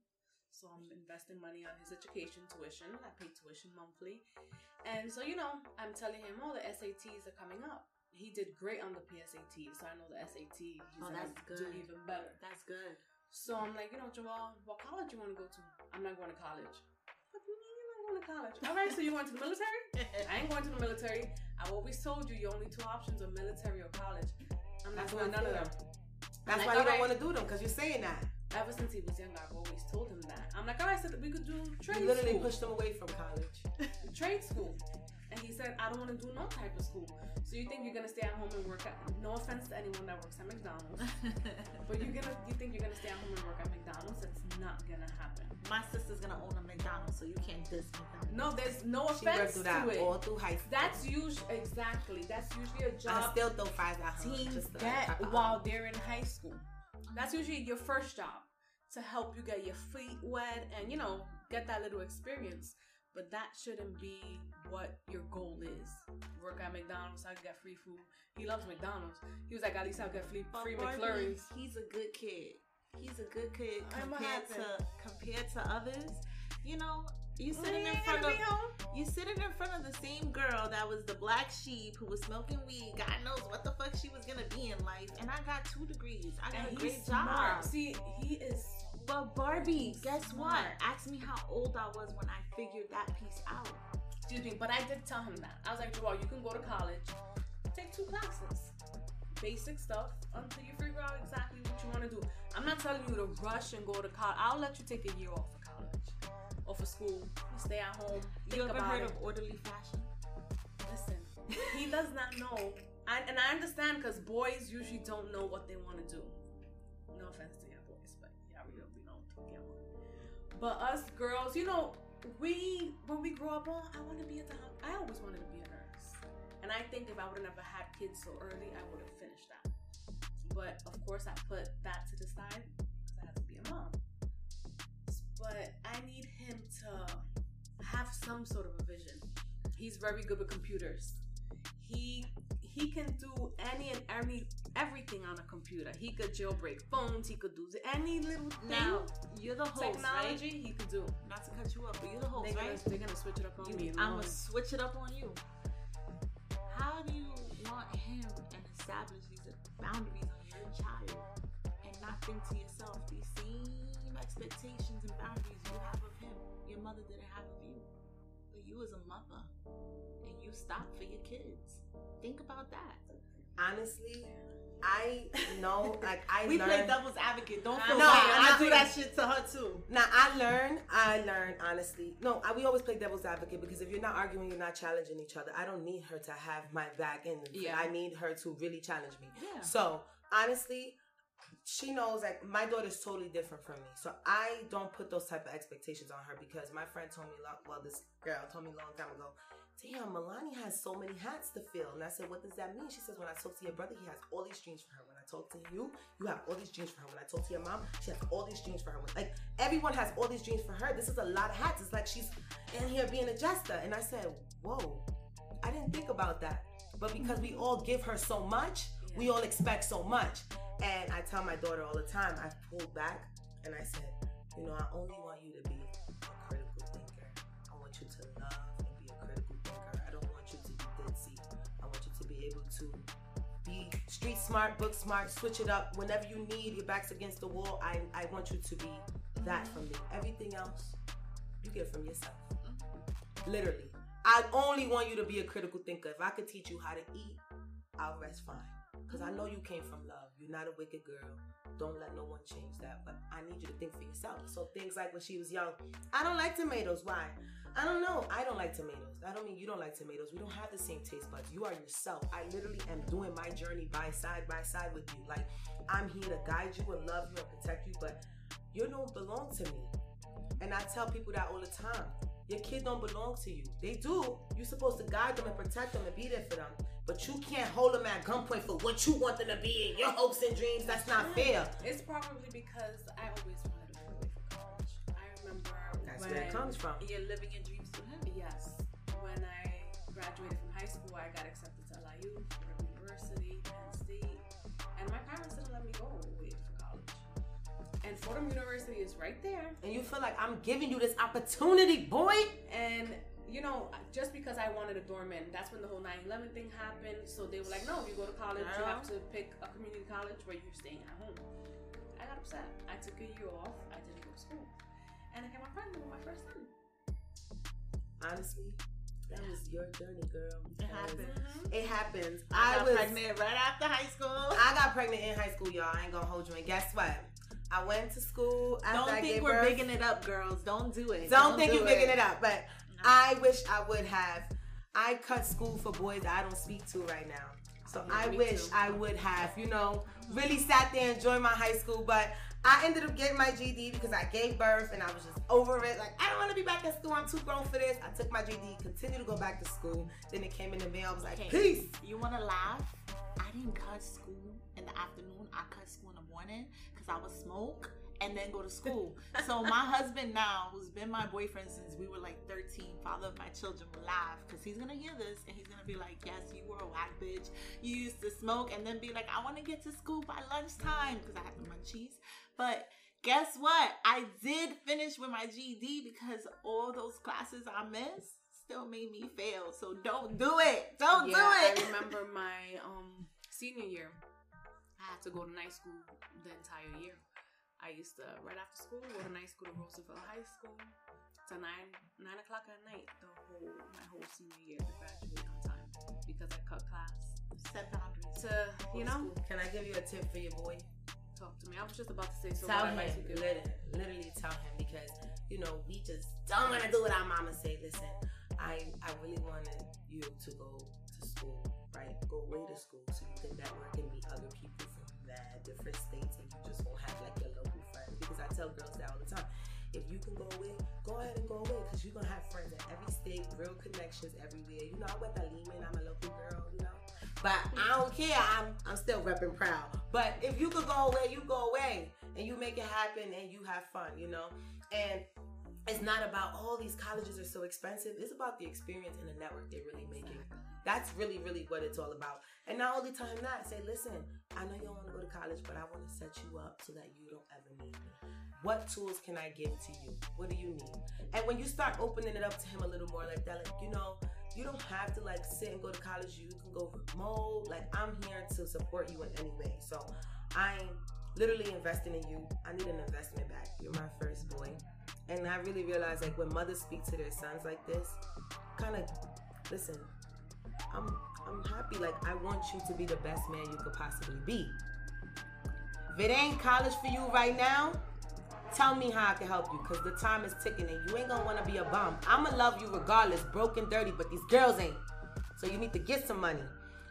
so I'm investing money on his education, tuition. I pay tuition monthly, and so you know, I'm telling him, oh, the SATs are coming up. He did great on the PSAT, so I know the SAT. He's Oh, that's do even better. That's good. So I'm like, you know, Joel, what college you want to go to? I'm not going to college. What do you mean you're not going to college? All right, so you going to the military? I ain't going to the military. I've always told you your only two options are military or college. I'm not That's doing none of them. that's Like, why you don't want to do them because you're saying that. Ever since he was young, I've always told him that. I'm like, all right, so we could do trade You literally school. pushed them away from college. trade school. And he said, I don't want to do no type of school. So you think you're gonna stay at home and work at no offense to anyone that works at McDonald's. but you're gonna you think you're gonna stay at home and work at McDonald's? It's not gonna happen. My sister's gonna own a McDonald's, so you can't diss McDonald's. No, there's no She worked offense through that to it. all through high school. That's usually exactly. That's usually a job I still throw fries at home. teens just get uh-uh. while they're in high school. That's usually your first job to help you get your feet wet and you know get that little experience. But that shouldn't be what your goal is. Work at McDonald's, I get free food. He loves McDonald's. He was like, at least I'll get free, free McFlurries. He's a good kid. He's a good kid compared to compared to others. You know, you mm, sitting in front of you sitting in front of the same girl that was the black sheep who was smoking weed. God knows what the fuck she was gonna be in life. And I got two degrees. I got And a great smart. job. See, he is But Barbie, guess what? Ask me how old I was when I figured that piece out. Excuse me, but I did tell him that. I was like, Joel, you can go to college, take two classes, basic stuff, until you figure out exactly what you want to do. I'm not telling you to rush and go to college. I'll let you take a year off of college, off of school. You stay at home. Think You ever about heard it. of orderly fashion? Listen, he does not know. I, and I understand because boys usually don't know what they want to do. No offense to your But us girls, you know, we when we grow up, I want to be a doc- I always wanted to be a nurse, and I think if I would have never had kids so early, I would have finished that. But of course, I put that to the side because I had to be a mom. But I need him to have some sort of a vision. He's very good with computers. He he can do any and every everything on a computer. He could jailbreak phones. He could do any little thing. Now, you're the host, technology right? he could do. Not to cut you up, but you're the host, They're gonna, right? they're gonna switch it up on me. I'm gonna um, switch it up on you. How do you want him and establish these boundaries on your child and not think to yourself these same expectations and boundaries you have of him, your mother didn't have of you, but you as a mother and you stop for your kids. Think about that. Honestly, I know, like I we play devil's advocate. Don't feel bad. I I do that shit to her too. Now I learn, I learn honestly. No, I, we always play devil's advocate because if you're not arguing, you're not challenging each other. I don't need her to have my back, and Yeah. I need her to really challenge me. Yeah. So honestly, she knows like my daughter's totally different from me. So I don't put those type of expectations on her because my friend told me, long, well, this girl told me a long time ago. Damn, Milani has so many hats to fill. And I said, What does that mean? She says, When I talk to your brother, he has all these dreams for her. When I talk to you, you have all these dreams for her. When I talk to your mom, she has all these dreams for her. Like everyone has all these dreams for her. This is a lot of hats. It's like she's in here being a jester. And I said, Whoa, I didn't think about that. But because we all give her so much, we all expect so much. And I tell my daughter all the time, I pulled back and I said, you know, I only want you to be street smart, book smart, switch it up. Whenever you need your back's against the wall, I, I want you to be that mm-hmm. from me. Everything else, you get from yourself. Mm-hmm. Literally. I only want you to be a critical thinker. If I could teach you how to eat, I'll rest fine. Because I know you came from love. You're not a wicked girl. Don't let no one change that. But I need you to think for yourself. So things like when she was young, I don't like tomatoes. Why? I don't know. I don't like tomatoes. I don't mean you don't like tomatoes. We don't have the same taste buds. You are yourself. I literally am doing my journey by side by side with you. Like I'm here to guide you and love you and protect you, but you don't belong to me. And I tell people that all the time. Your kids don't belong to you. They do. You're supposed to guide them and protect them and be there for them. But you can't hold them at gunpoint for what you want them to be and your hopes and dreams. That's not fair. It's probably because I always wanted to go away for college. I remember That's when where it comes from. You're living your dreams Fordham University is right there. And you feel like I'm giving you this opportunity, boy. And you know, just because I wanted a dorm in, that's when the whole 9/11 thing happened. So they were like, "No, if you go to college, you have to pick a community college where you're staying at home." I got upset. I took a year off. I didn't go to school, and I got my pregnant with my first son. Honestly, that was your journey, girl. It because happens. It happens. I, I, got was pregnant right after high school. I got pregnant in high school, y'all. I ain't gonna hold you. And guess what? I went to school after Don't think we're birth. bigging it up, girls. Don't do it. Don't, think do you're bigging it up, but I wish I would have. I cut school for boys I don't speak to right now. So Yeah, I wish too. I would have, you know, really sat there and enjoyed my high school. But I ended up getting my GED because I gave birth and I was just over it. Like, I don't want to be back at school. I'm too grown for this. I took my GED, continued to go back to school. Then it came in the mail. I was like, Okay. peace. You want to laugh? I didn't cut school in the afternoon. I cut school in the morning because I would smoke and then go to school. so my husband now, who's been my boyfriend since we were like 13, father of my children, will laugh because he's gonna hear this and he's gonna be like, "Yes, you were a whack bitch. You used to smoke," and then be like, "I want to get to school by lunchtime because I have the munchies." But guess what? I did finish with my GED because all those classes I missed still made me fail. So don't do it. Don't yeah, do it. I remember my um senior year. I had to go to night school the entire year. I used to right after school go to night school to Roosevelt High School to nine nine o'clock at night the whole my whole senior year to graduate on time because I cut class Set boundaries. to you know Can I give you a tip for your boy? talk to me. I was just about to say so. tell what him, advice you give? literally, literally tell him because you know we just don't want to do what our mama say. Listen, I I really wanted you to go to school, right? Go away to school so you can network and meet other people different states, and you just won't have like your local friends. Because I tell girls that all the time. If you can go away, go ahead and go away because you're gonna have friends in every state, real connections everywhere. You know, I went to Lehman, I'm a local girl, you know. But I don't care. I'm I'm still repping proud. But if you could go away, you go away and you make it happen and you have fun, you know. And it's not about all these colleges are so expensive. It's about the experience and the network they're really making. That's really, really what it's all about. And not only tell him that, say, listen, I know you don't want to go to college, but I want to set you up so that you don't ever need me. What tools can I give to you? What do you need? And when you start opening it up to him a little more like that, like, you know, you don't have to like sit and go to college. You can go remote. Like I'm here to support you in any way. So I'm literally investing in you. I need an investment back. You're my first boy. And I really realize like when mothers speak to their sons like this, kind of listen, I'm I'm happy. Like I want you to be the best man you could possibly be. If it ain't college for you right now, tell me how I can help you because the time is ticking and you ain't gonna wanna be a bum. I'ma love you regardless, broken, dirty, but these girls ain't. So you need to get some money.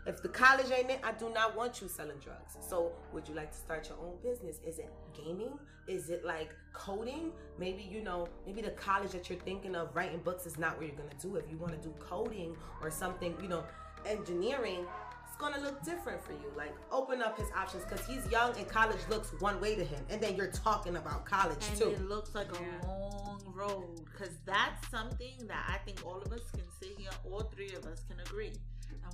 If the college ain't it, I do not want you selling drugs. So would you like to start your own business? Is it gaming? Is it like coding? Maybe you know, maybe the college that you're thinking of writing books is not what you're gonna do. If you wanna do coding or something, you know, engineering, it's gonna look different for you. Like open up his options because he's young and college looks one way to him. And then you're talking about college and too. it looks like a long road because that's something that I think all of us can sit here, all three of us can agree.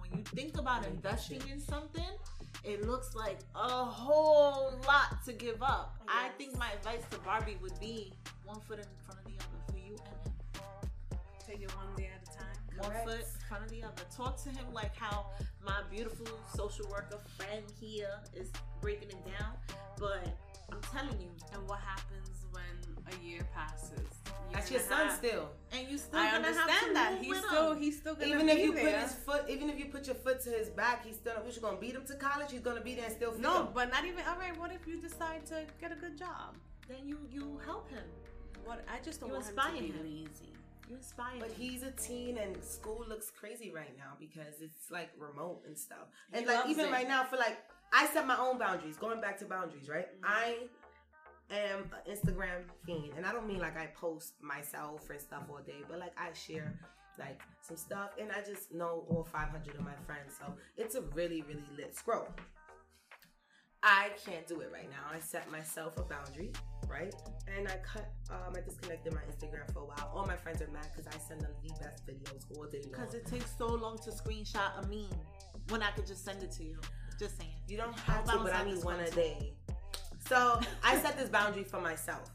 When you think about investing in something, it looks like a whole lot to give up. I think my advice to Barbie would be one foot in front of the other for you and him. Take it one day at a time. One Correct. foot in front of the other. Talk to him like how my beautiful social worker friend here is breaking it down. But I'm telling you, And what happens when a year passes? That's your son half? still. and you still I gonna have to understand that. He's still him. he's still gonna Even be if you there. put his foot, even if you put your foot to his back, he's still. You gonna beat him to college? He's gonna be there and still feel. No, but not even. All right, what if you decide to get a good job? then you you help him. What I just don't You want him to be him. lazy. You inspire But him. he's a teen and school looks crazy right now because it's like remote and stuff. He And like even it. right now for like I set my own boundaries. Going back to boundaries, right? Mhm. I am an Instagram fiend, and I don't mean like I post myself and stuff all day, but like I share like some stuff, and I just know all 500 of my friends, so it's a really really lit scroll. I can't do it right now. I set myself a boundary, right? And I cut, um, I disconnected my Instagram for a while. All my friends are mad because I send them the best videos all day long. Because it takes so long to screenshot a meme when I could just send it to you. Just saying. You don't have to, but I need one one a day. So I set this boundary for myself.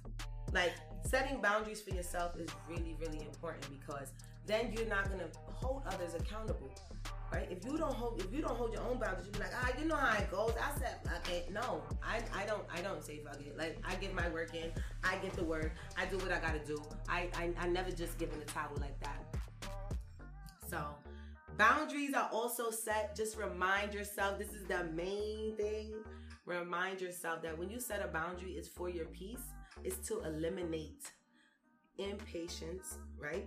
Like setting boundaries for yourself is really, really important because then you're not gonna hold others accountable. Right? If you don't hold if you don't hold your own boundaries, you be like, ah, you know how it goes. I said fuck it. No, I, I don't I don't say fuck it. Like I get my work in, I get the work, I do what I gotta do. I I, I never just give in the towel like that. So boundaries are also set. Just remind yourself this is the main thing. Remind yourself that when you set a boundary, it's for your peace. It's to eliminate impatience, right?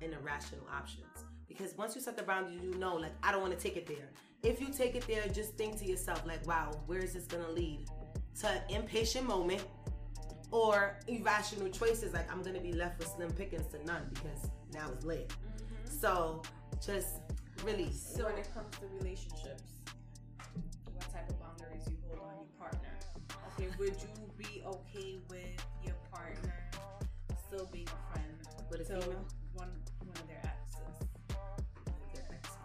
And irrational options. Because once you set the boundary, you know, like, I don't want to take it there. If you take it there, just think to yourself, like, wow, where is this going to lead? To an impatient moment or irrational choices, like, I'm going to be left with slim pickings to none because now it's lit. Mm-hmm. So just really. So when it comes to relationships, Okay, would you be okay with your partner still being a friend With a to female? one one of their exes? their exes.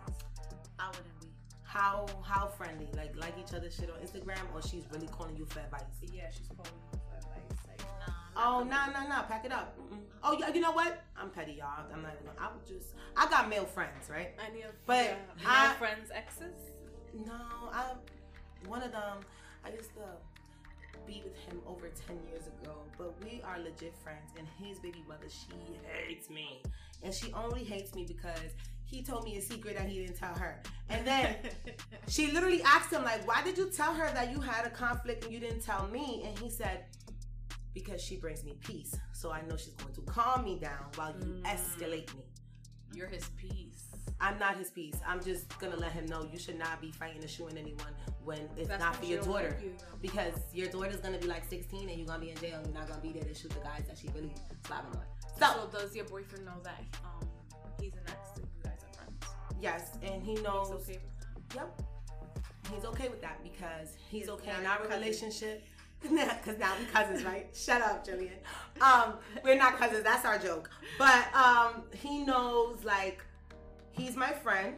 I wouldn't be. How how friendly? Like like each other shit on Instagram, or she's really calling you for advice? Yeah, she's calling you for advice. Like, Nah, Oh no no no! Pack it up. Mm-mm. Oh yeah, you know what? I'm petty, y'all. I'm not even. Gonna, I would just. I got male friends, right? any of But I- male friends' exes? No, I. One of them. I used to. Be with him over 10 years ago, but we are legit friends. And his baby mother, she hates me. And she only hates me because he told me a secret that he didn't tell her. And then she literally asked him, like, why did you tell her that you had a conflict and you didn't tell me? And he said, because she brings me peace. So I know she's going to calm me down while you Mm. escalate me. You're his peace. I'm not his peace. I'm just gonna let him know you should not be fighting or shooting anyone when it's That's not for your daughter. you. Because your daughter's gonna be like 16 and you're gonna be in jail and you're not gonna be there to shoot the guys that she really slapping on. So, So, does your boyfriend know that um he's an ex and you guys are friends? yes, and he knows. He's okay. Yep. He's okay with that because he's He's okay in our cousin. relationship. Because now we're cousins, right? Shut up, Jillian. Um, we're not cousins. That's our joke. But um, he knows, like, he's my friend.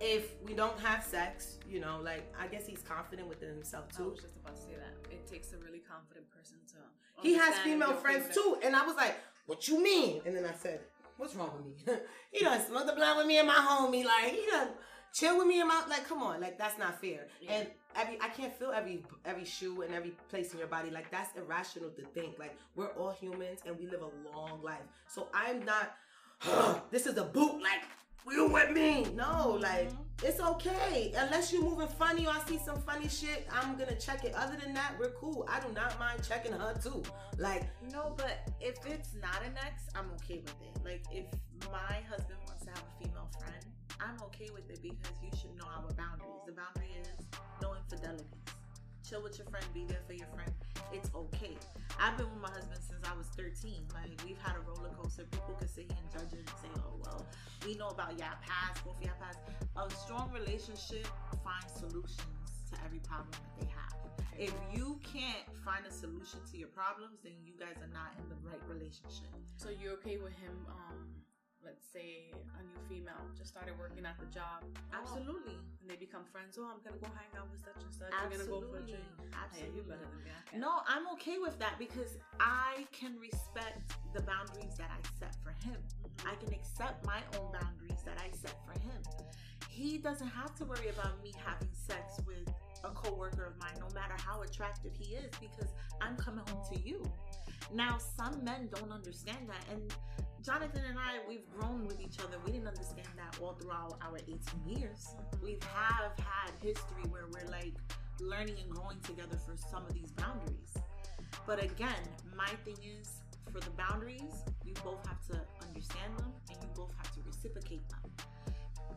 If we don't have sex, you know, like, I guess he's confident within himself too. I was just about to say that. It takes a really confident person to. He has female friends too. And I was like, what you mean? And then I said, what's wrong with me? he done smoked the blunt with me and my homie. Like, he done chill with me and my, like, come on. Like, that's not fair. Yeah. And every, I can't feel every, every shoe and every place in your body. Like, that's irrational to think. Like, we're all humans and we live a long life. So I'm not, this is a boot. Like, you with me? No, mm-hmm. like, it's okay. Unless you're moving funny or I see some funny shit, I'm gonna check it. Other than that, we're cool. I do not mind checking her too. Like, No, but if it's not an ex, I'm okay with it. Like if my husband wants to have a female friend, I'm okay with it because you should know our boundaries. The boundary is no infidelities. Chill with your friend, be there for your friend. It's okay. I've been with my husband since I was 13. Like we've had a roller coaster. People can sit here and judge it and say, "Oh well, we know about your past, both your past." A strong relationship finds solutions to every problem that they have. If you can't find a solution to your problems, then you guys are not in the right relationship. So you're okay with him? Um, let's say a new female just started working at the job. Absolutely. And they become friends. Oh, I'm gonna go hang out with such and such. We're gonna go for a Absolutely. drink. Oh, hey, Absolutely. you better than me. No, I'm okay with that because I can respect the boundaries that I set for him. Mm-hmm. I can accept my own boundaries that I set for him. He doesn't have to worry about me having sex with a coworker of mine, no matter how attractive he is, because I'm coming home to you. Now, some men don't understand that, and Jonathan and I, we've grown with each other. We didn't understand that all throughout our 18 years. We have had history where we're like learning and growing together for some of these boundaries. But again, my thing is for the boundaries, you both have to understand them and you both have to reciprocate them.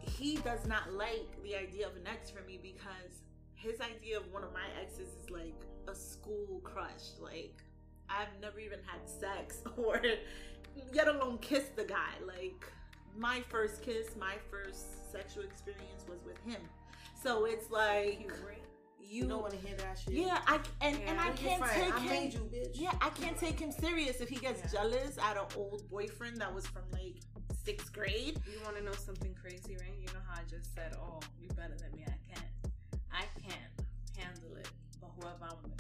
He does not like the idea of an ex for me because his idea of one of my exes is like a school crush. Like, I've never even had sex or yet alone kiss the guy. Like, my first kiss, my first sexual experience was with him. So it's like you, you don't want to hear that shit. yeah, I and and Yeah. I can't take I him. you, bitch. Yeah, I can't take him serious if he gets Yeah. jealous at an old boyfriend that was from like sixth grade. You want to know something crazy, right? You know how I just said, "Oh, you're better than me." I can't. I can't handle it, but whoever I'm with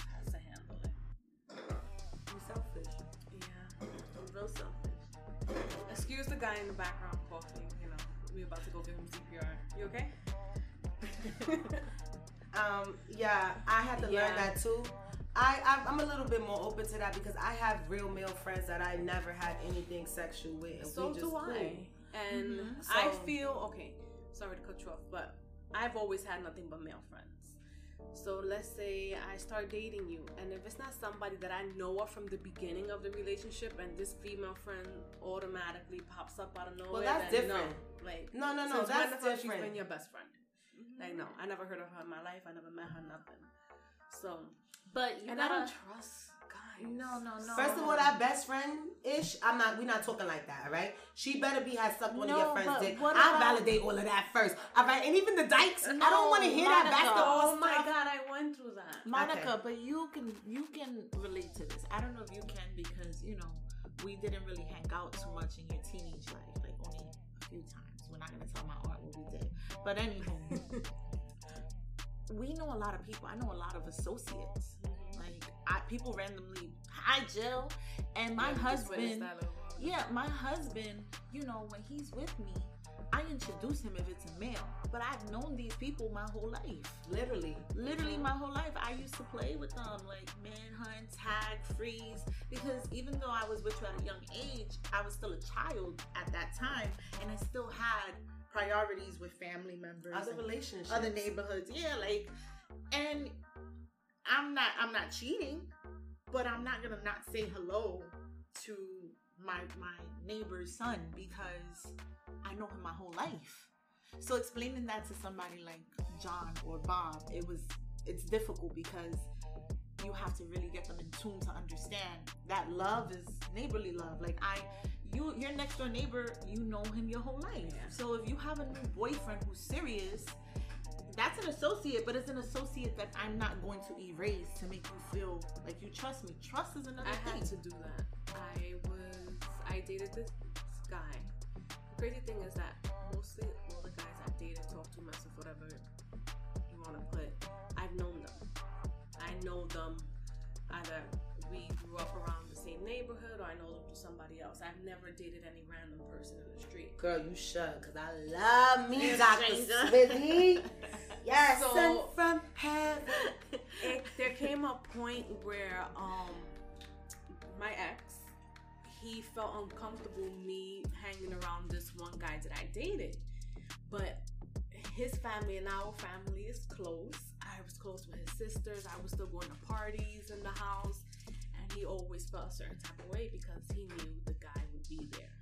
guy in the background coughing. You know, we about to go give him CPR. You okay? Um, yeah, I had to learn that too. I, I'm a little bit more open to that because I have real male friends that I never had anything sexual with. And so we just do cool. I. And Mhm. I feel okay. Sorry to cut you off, but I've always had nothing but male friends. So let's say I start dating you, and if it's not somebody that I know of from the beginning of the relationship, and this female friend automatically pops up out of nowhere, well, that's then different. No. Like No, no, no, that's fuck She's different. been your best friend. Mm-hmm. Like no, I never heard of her in my life. I never met her. Nothing. So But you and gotta. don't trust. No, no, no. First of all, that best friend ish, I'm not. We're not talking like that, all right? She better be has sucked one No, of your friends' dick. I about- validate all of that first, all right? And even the dykes, I don't want to hear that Monica. basketball Oh my god, I went through that. Monica, Okay. but you can you can relate to this. I don't know if you can because you know we didn't really hang out too much in your teenage life, like only a few times. We're not gonna tell my aunt what we did, but anywho, we know a lot of people. I know a lot of associates. I, people randomly, hi Jill, and my Yeah, we just witnessed husband. that little while ago. Yeah, my husband, you know, when he's with me, I introduce him if it's a male. But I've known these people my whole life. Literally. Literally my mm-hmm. whole life. I used to play with them, like manhunt, tag, freeze. Because even though I was with you at a young age, I was still a child at that time, and I still had priorities with family members, Other relationships. other neighborhoods. Yeah, like, and I'm not, I'm not cheating, but I'm not gonna not say hello to my my neighbor's son because I know him my whole life. So explaining that to somebody like John or Bob, it was it's difficult because you have to really get them in tune to understand that love is neighborly love. Like I you your next door neighbor, you know him your whole life. So if you have a new boyfriend who's serious, that's an associate, but it's an associate that I'm not going to erase to make you feel like you trust me. Trust is another I thing. had to do that. I was I dated this guy. The crazy thing is that mostly all the guys I've dated, talk to, mess with, whatever you want to put, I've known them. I know them either we grew up around the same neighborhood or I know them through somebody else. I've never dated any random person in the street. Girl, you should, cause I love me, You're Dr. Smithy. Yes, So- sent from heaven. it, there came a point where um my ex he felt uncomfortable me hanging around this one guy that I dated. But his family and our family is close. I was close with his sisters. I was still going to parties in the house. And he always felt a certain type of way because he knew the guy would be there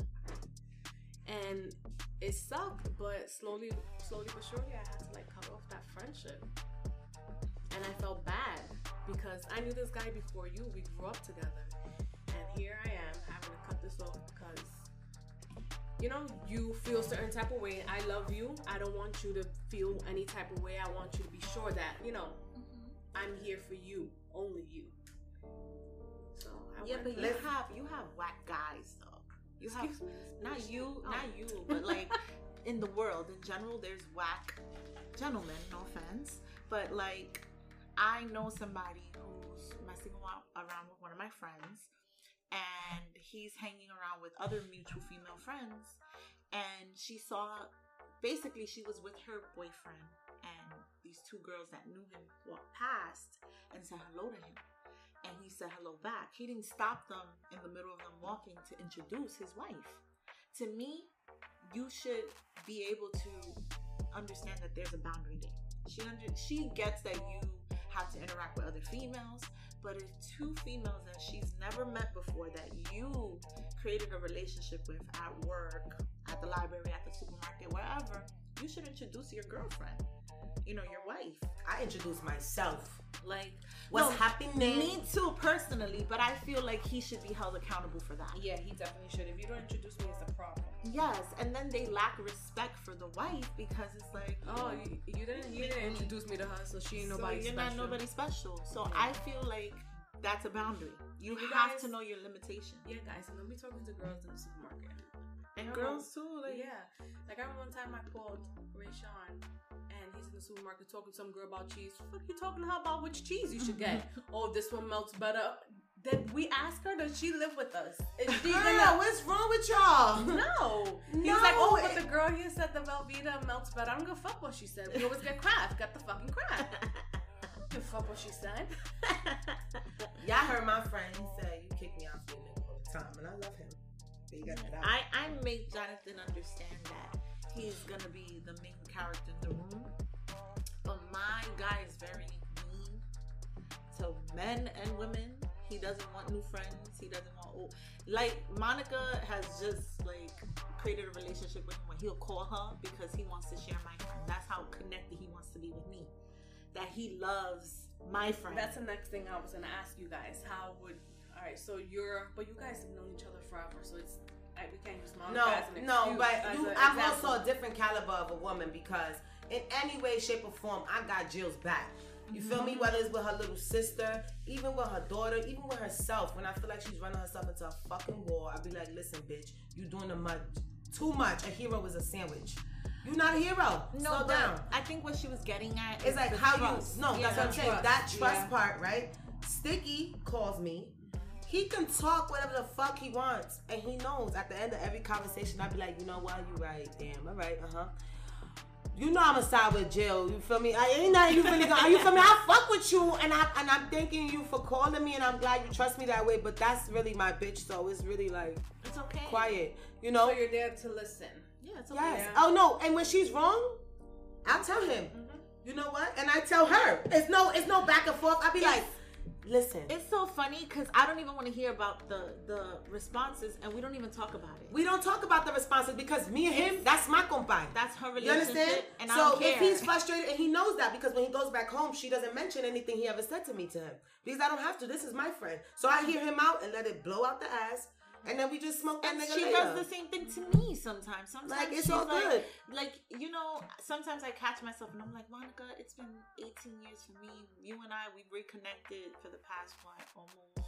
and it sucked but slowly slowly but surely I had to like cut off that friendship and I felt bad because I knew this guy before you. We grew up together, and here I am having to cut this off because you know you feel a certain type of way. I love you. I don't want you to feel any type of way. I want you to be sure that you know mm-hmm. I'm here for you, only you. So I Yeah, but you have you have whack guys though. You have me? not you, Oh. not you, but like in the world in general, there's whack gentlemen. No offense, but like I know somebody who's messing around with one of my friends, and he's hanging around with other mutual female friends, and she saw. Basically, she was with her boyfriend, and these two girls that knew him walked past and said hello to him and he said hello back. He didn't stop them in the middle of them walking to introduce his wife. To me, you should be able to understand that there's a boundary there. She under she gets that you have to interact with other females, but if two females that she's never met before that you created a relationship with at work, at the library, at the supermarket, wherever, you should introduce your girlfriend. You know, your wife. I introduced myself. Like What's no, happening? Me too, personally, but I feel like he should be held accountable for that. Yeah, he definitely should. If you don't introduce me, it's a problem. Yes, and then they lack respect for the wife because it's like, Oh, you, you didn't you didn't introduce me to her, so she ain't so nobody you're special. not nobody special. So Yeah. I feel like that's a boundary. You, You have guys- to know your limitations. Yeah, guys, and then we talking to girls in the supermarket. And girls too, like yeah, like I remember one time I called Ray Sean, and he's in the supermarket talking to some girl about cheese. Fuck you talking to her about which cheese you should get? oh, this one melts better. Then we asked her, does she live with us? Is she Girl, gonna? what's wrong with y'all? No. He was like, oh, but it- the girl here said the Velveeta melts better. I don't give a fuck what she said. We always get Kraft. Got the fucking Kraft. I don't give a fuck what she said. Y'all heard my friend. He said you kick me for all the time, and I love him. But you got that out. I, I make Jonathan understand that he's gonna be the main character in the room. But my guy is very mean to men and women. He doesn't want new friends. He doesn't want old. Like Monica has just like created a relationship with him where he'll call her because he wants to share my friend. That's how connected he wants to be with me. That he loves my friend. That's the next thing I was gonna ask you guys. How would all right? So you're, but you guys have known each other forever, so it's I, we can't use Monica No, as an no, but you, an I'm example. also a different caliber of a woman because in any way, shape, or form, I got Jill's back. You feel me? Mm-hmm. Whether it's with her little sister, even with her daughter, even with herself. When I feel like she's running herself into a fucking wall, I'd be like, listen, bitch, you doing the much, too much. A hero is a sandwich. You're not a hero. no, Slow down. I think what she was getting at It's is like the how trust. you no, Yeah. that's what I'm saying. That trust yeah. part, right? Sticky calls me He can talk whatever the fuck he wants, and he knows. At the end of every conversation, I'd be like, you know what, you right, damn, all right, uh huh. You know I'ma side with Jill. You feel me? I ain't nothing you really gonna. You feel me? I fuck with you, and I and I'm thanking you for calling me, and I'm glad you trust me that way. But that's really my bitch, so it's really like It's okay. quiet, you know? So you're there to listen. Yeah, it's okay. Yes. Yeah. Oh no, and when she's wrong, I'll tell him. You know what? And I tell her. It's no, it's no back and forth. I'll be like, listen. It's so funny because I don't even want to hear about the the responses, and we don't even talk about it. we don't talk about the responses because me and him, that's my compay. That's her relationship. You understand? and so if he's frustrated, and he knows that because when he goes back home, she doesn't mention anything he ever said to me to him because I don't have to. This is my friend, so I hear him out and let it blow out the ass, and then we just smoke that and nigga she later. does the same thing to me sometimes. Sometimes Like, it's she's all like, good. Like you know, sometimes I catch myself and I'm like, Monica, it's been 18 years for me. You and I, we've reconnected for the past what, almost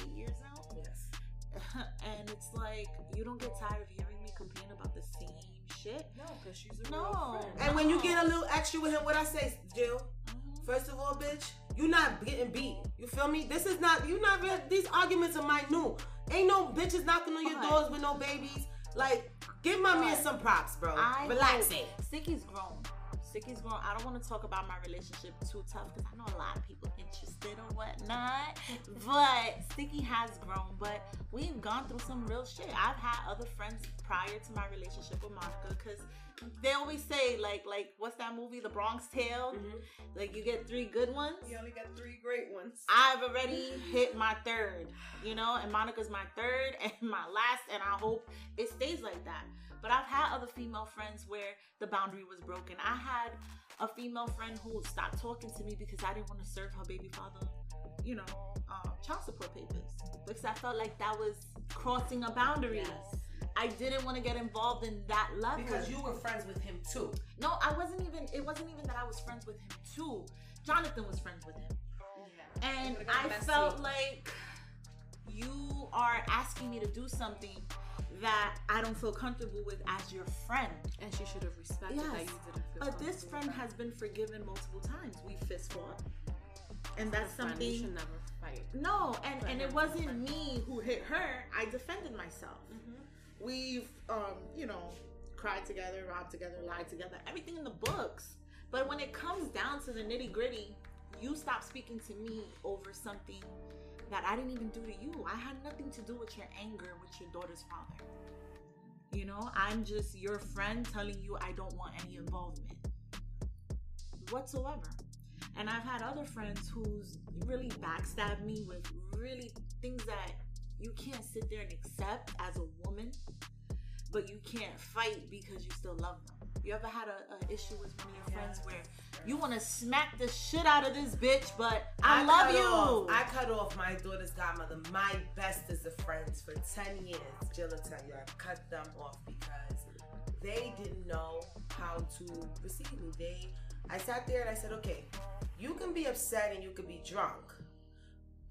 eight years now. Yes. and it's like you don't get tired of hearing me complain about the same shit. No, because she's a No. real friend. And when you get a little extra with him, what I say, Jill? Mhm. First of all, bitch, you're not getting beat. You feel me? This is not You're not. These arguments are minute. Ain't no bitches knocking on your But- doors with no babies. Like, give my man some props, bro. I Relax it. Sticky's grown. Sticky's grown. I don't want to talk about my relationship too tough because I know a lot of people interested or whatnot. but Sticky has grown. But we've gone through some real shit. I've had other friends prior to my relationship with Monica because they always say like like what's that movie, The Bronx Tale? Like you get three good ones. You only got three great ones. I've already hit my third, you know, and Monica's my third and my last, and I hope it stays like that. But I've had other female friends where the boundary was broken. I had a female friend who stopped talking to me because I didn't want to serve her baby father, you know, um, child support papers because I felt like that was crossing a boundary. I didn't want to get involved in that level Because you were friends with him too. No, I wasn't even. It wasn't even that I was friends with him too. Jonathan was friends with him. And I messy. felt like you are asking me to do something that I don't feel comfortable with as your friend. And she should have respected Yes. that you didn't feel But this friend with has been forgiven multiple times. We fist fought. And that. that's Friend, You something. should never fight. No, and, Friend and it wasn't me who hit her. I defended myself. Mm-hmm. We've, um, you know, cried together, robbed together, lied together, everything in the books. But when it comes down to the nitty gritty, you stop speaking to me over something that I didn't even do to you. I had nothing to do with your anger with your daughter's father. You know, I'm just your friend telling you I don't want any involvement whatsoever. And I've had other friends who's really backstabbed me with really things that you can't sit there and accept as a woman, but you can't fight because you still love them. You ever had a, a issue with one of your friends where you want to smack the shit out of this bitch, but I, love you. off- I cut off my daughter's godmother, my bestest of friends for 10 years. Jill will tell you, I cut them off because they didn't know how to receive me. They, I sat there and I said, okay, you can be upset and you can be drunk,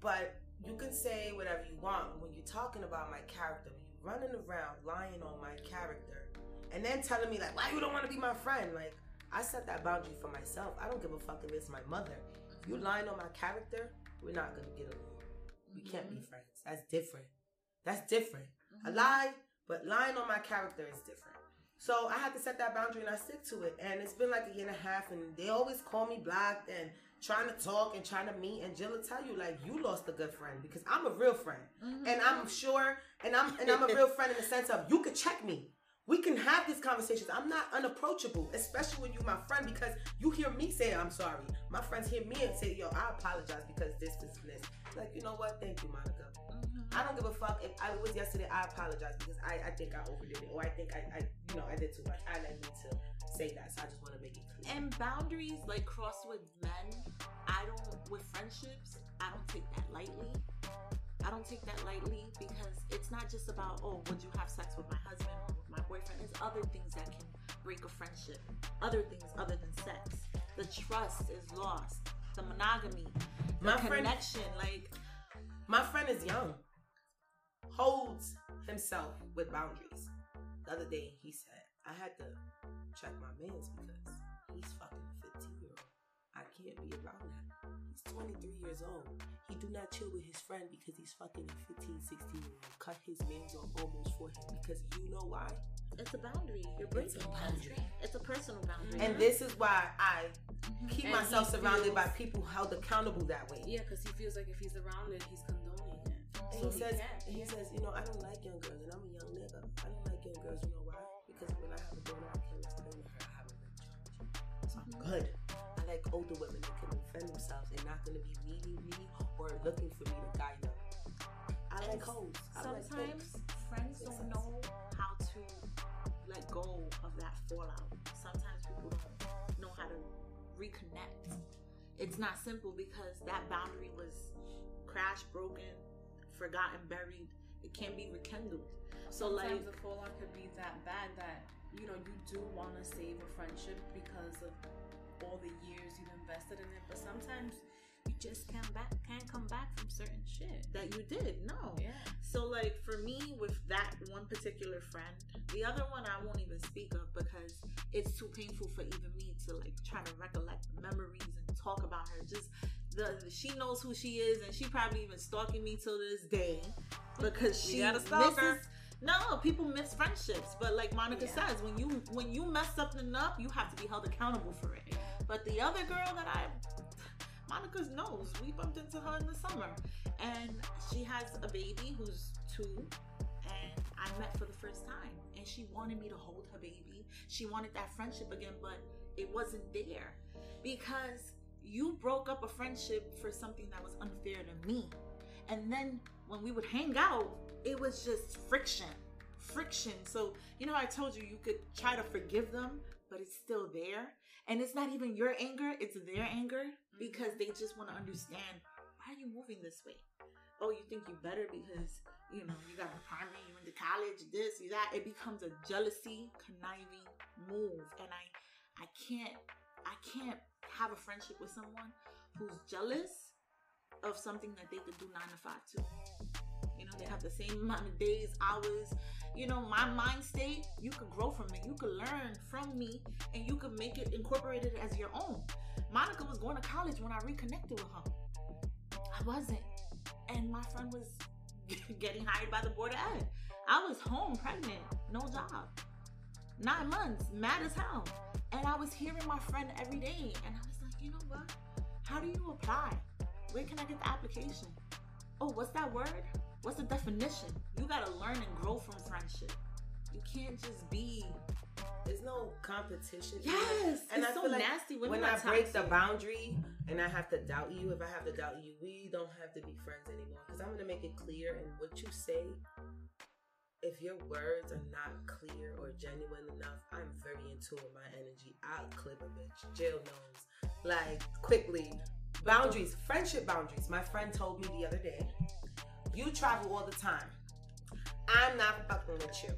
but you can say whatever you want. When you're talking about my character, when you're running around lying on my character, and then telling me like, why you don't want to be my friend? Like, I set that boundary for myself. I don't give a fuck if it's my mother. You lying on my character, we're not gonna get along. We mm-hmm. can't be friends. That's different. That's different. A mm-hmm. lie, but lying on my character is different. So I had to set that boundary and I stick to it. And it's been like a year and a half, and they always call me blocked and trying to talk and trying to meet. And Jill will tell you like you lost a good friend because I'm a real friend, mm-hmm. and I'm sure, and I'm and I'm a real friend in the sense of you could check me. We can have these conversations. I'm not unapproachable, especially when you're my friend, because you hear me say I'm sorry. My friends hear me and say, "Yo, I apologize because this, this, and this." Like, you know what? Thank you, Monica. Mm-hmm. I don't give a fuck if I was yesterday. I apologize because I, I think I overdid it, or I think I, I you know I did too much. I didn't need to say that, so I just want to make it clear. And boundaries like cross with men, I don't with friendships, I don't take that lightly. I don't take that lightly because it's not just about oh, would you have sex with my husband or with my boyfriend? There's other things that can break a friendship. Other things other than sex. The trust is lost. The monogamy, the My friend- connection, like My friend is young, holds himself with boundaries. The other day, he said, I had to check my mans because he's fucking a 15 year old. I can't be around that. He's 23 years old. He do not chill with his friend because he's fucking a 15, 16 year old. Cut his man's off almost for him because you know why? It's a boundary. You're It's breaking. a boundary. It's a personal boundary. And this is why I keep And myself he surrounded by people held accountable that way. Yeah, because he feels like if he's around it, he's condoning it. And So he says, can't. he says, you know, I don't like young girls, and I'm a young nigga. I don't like young girls. You know good. I like older women that can defend themselves and not going to be needing me or looking for me to guide them. I like hoes. I like Sometimes things. friends don't sense. know how to let go of that fallout. Sometimes people don't know how to reconnect. It's not simple because that boundary was crashed, broken, forgotten, buried. It can't be rekindled. So Sometimes like the fallout could be that bad that you know you do want to save a friendship because of all the years you've invested in it, but sometimes you just can't back can't come back from certain shit. that you did. No. Yeah. So like for me with that one particular friend, the other one I won't even speak of because it's too painful for even me to like try to recollect memories and talk about her. Just the she knows who she is and she probably even stalking me till this day because You she got a stalker. misses no, people miss friendships, but like Monica Yeah. says, when you when you mess something up, you have to be held accountable for it. But the other girl that I Monica's knows. We bumped into her in the summer. And she has a baby who's two. And I met for the first time. And she wanted me to hold her baby. She wanted that friendship again, but it wasn't there. Because you broke up a friendship for something that was unfair to me. And then when we would hang out, it was just friction. Friction. So, you know, I told you you could try to forgive them, but it's still there. And it's not even your anger, it's their anger mm-hmm. because they just want to understand why are you moving this way? Oh, you think you better because, you know, you got an apartment, you went to college, this, you that. It becomes a jealousy, conniving move. And I I can't I can't have a friendship with someone who's jealous of something that they could do nine to five too. You know, they have the same amount of days, hours. You know, my mind state, you could grow from it. You could learn from me and you could make it incorporated as your own. Monica was going to college when I reconnected with her. I wasn't. And my friend was getting hired by the Board of Ed. I was home pregnant, no job. Nine months, mad as hell. And I was hearing my friend every day. And I was like, you know what? How do you apply? Where can I get the application? Oh, what's that word? What's the definition? You gotta learn and grow from friendship. You can't just be There's no competition. Yes, and it's I so feel like nasty when, when I break the boundary and I have to doubt you, if I have to doubt you, we don't have to be friends anymore. Because I'm gonna make it clear in what you say. If your words are not clear or genuine enough, I'm very in tune with my energy. I'll clip a bitch. Jill knows. Like quickly. Boundaries, friendship boundaries. My friend told me the other day, you travel all the time. I'm not fucking with you.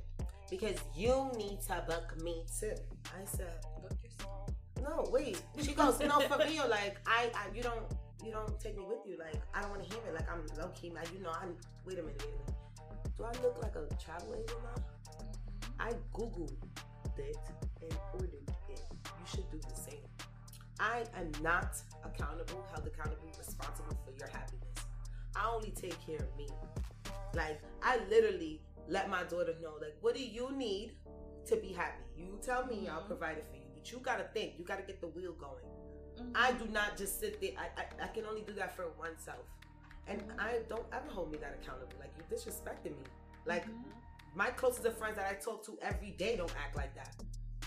Because you need to book me too. I said, Book yourself. no, wait. She goes, no, for real. Like, I, I, you don't, you don't take me with you. Like, I don't want to hear it. Like, I'm low key. Like, you know, I'm. Wait a minute, wait a minute. Do I look like a travel agent now? I googled it and ordered it. You should do the same. I am not accountable, held accountable, responsible for your happiness. I only take care of me. Like, I literally let my daughter know, like, what do you need to be happy? You tell me, I'll Mhm. provide it for you. But you gotta think, you gotta get the wheel going. Mhm. I do not just sit there. I, I, I can only do that for oneself. And I don't ever hold me that accountable. Like, you disrespected me. Like, Mhm. my closest of friends that I talk to every day don't act like that.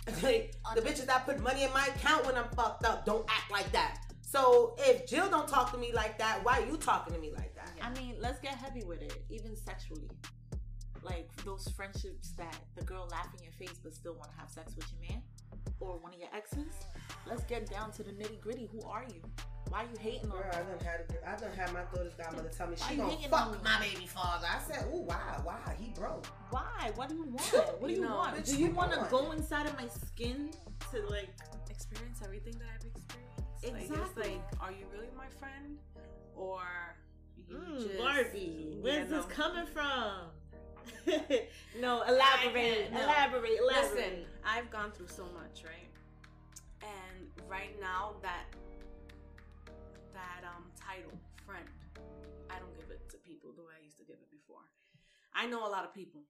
like, the bitches that put money in my account when I'm fucked up don't act like that. So if Jill don't talk to me like that, why are you talking to me like that? I mean, let's get heavy with it, even sexually. Like those friendships that the girl laugh in your face but still want to have sex with your man or one of your exes. Let's get down to the nitty gritty. Who are you? Why are you hating on Girl, I me? done had a, I done had my daughter's godmother tell me Why she you gonna fuck me? my baby father. I said, ooh, why, why? He broke. Why? What do you want? What do You you know, want? Do you come want to go inside of my skin to like? Experience everything that I've experienced. Like, it's Exactly. like, are you really my friend, or you Mm, just Barbie, where's this coming from? no, elaborate, no. elaborate, elaborate. Listen, I've gone through so much, right? And right now, that that um title, friend. I don't give it to people the way I used to give it before. I know a lot of people.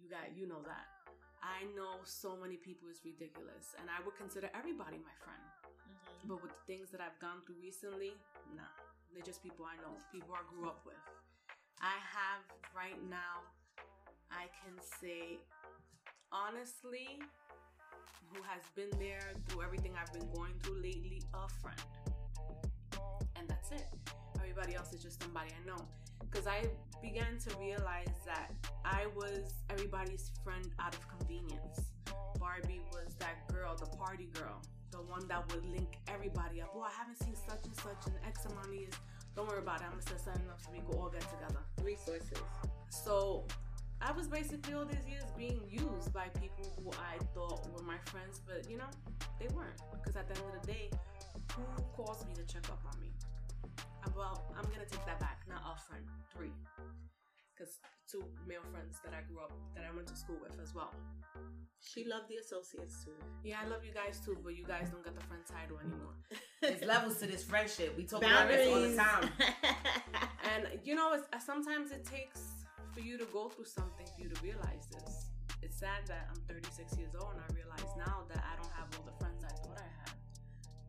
You got you know that. I know so many people is ridiculous, and I would consider everybody my friend. Mhm. But with the things that I've gone through recently, nah, they're just people I know, people I grew up with. I have right now, I can say honestly, who has been there through everything I've been going through lately, a friend. And that's it. Everybody else is just somebody I know. Because I began to realize that I was everybody's friend out of convenience. Barbie was that girl, the party girl, the one that would link everybody up. Oh, I haven't seen such and such in X amount of years. Don't worry about it. I'm gonna set something up so we can all get together. Resources. So I was basically all these years being used by people who I thought were my friends, but you know, they weren't. Because at the end of the day, who calls me to check up on me? Well, I'm gonna take that back. Not a friend, three. Because two male friends that I grew up, that I went to school with as well. She loved the associates too. Yeah, I love you guys too, but you guys don't get the friend title anymore. There's levels to this friendship. We talk about this all the time. And you know, it's, uh, sometimes it takes for you to go through something for you to realize this. It's sad that I'm 36 years old and I realize now that I don't have all the friends I thought I had.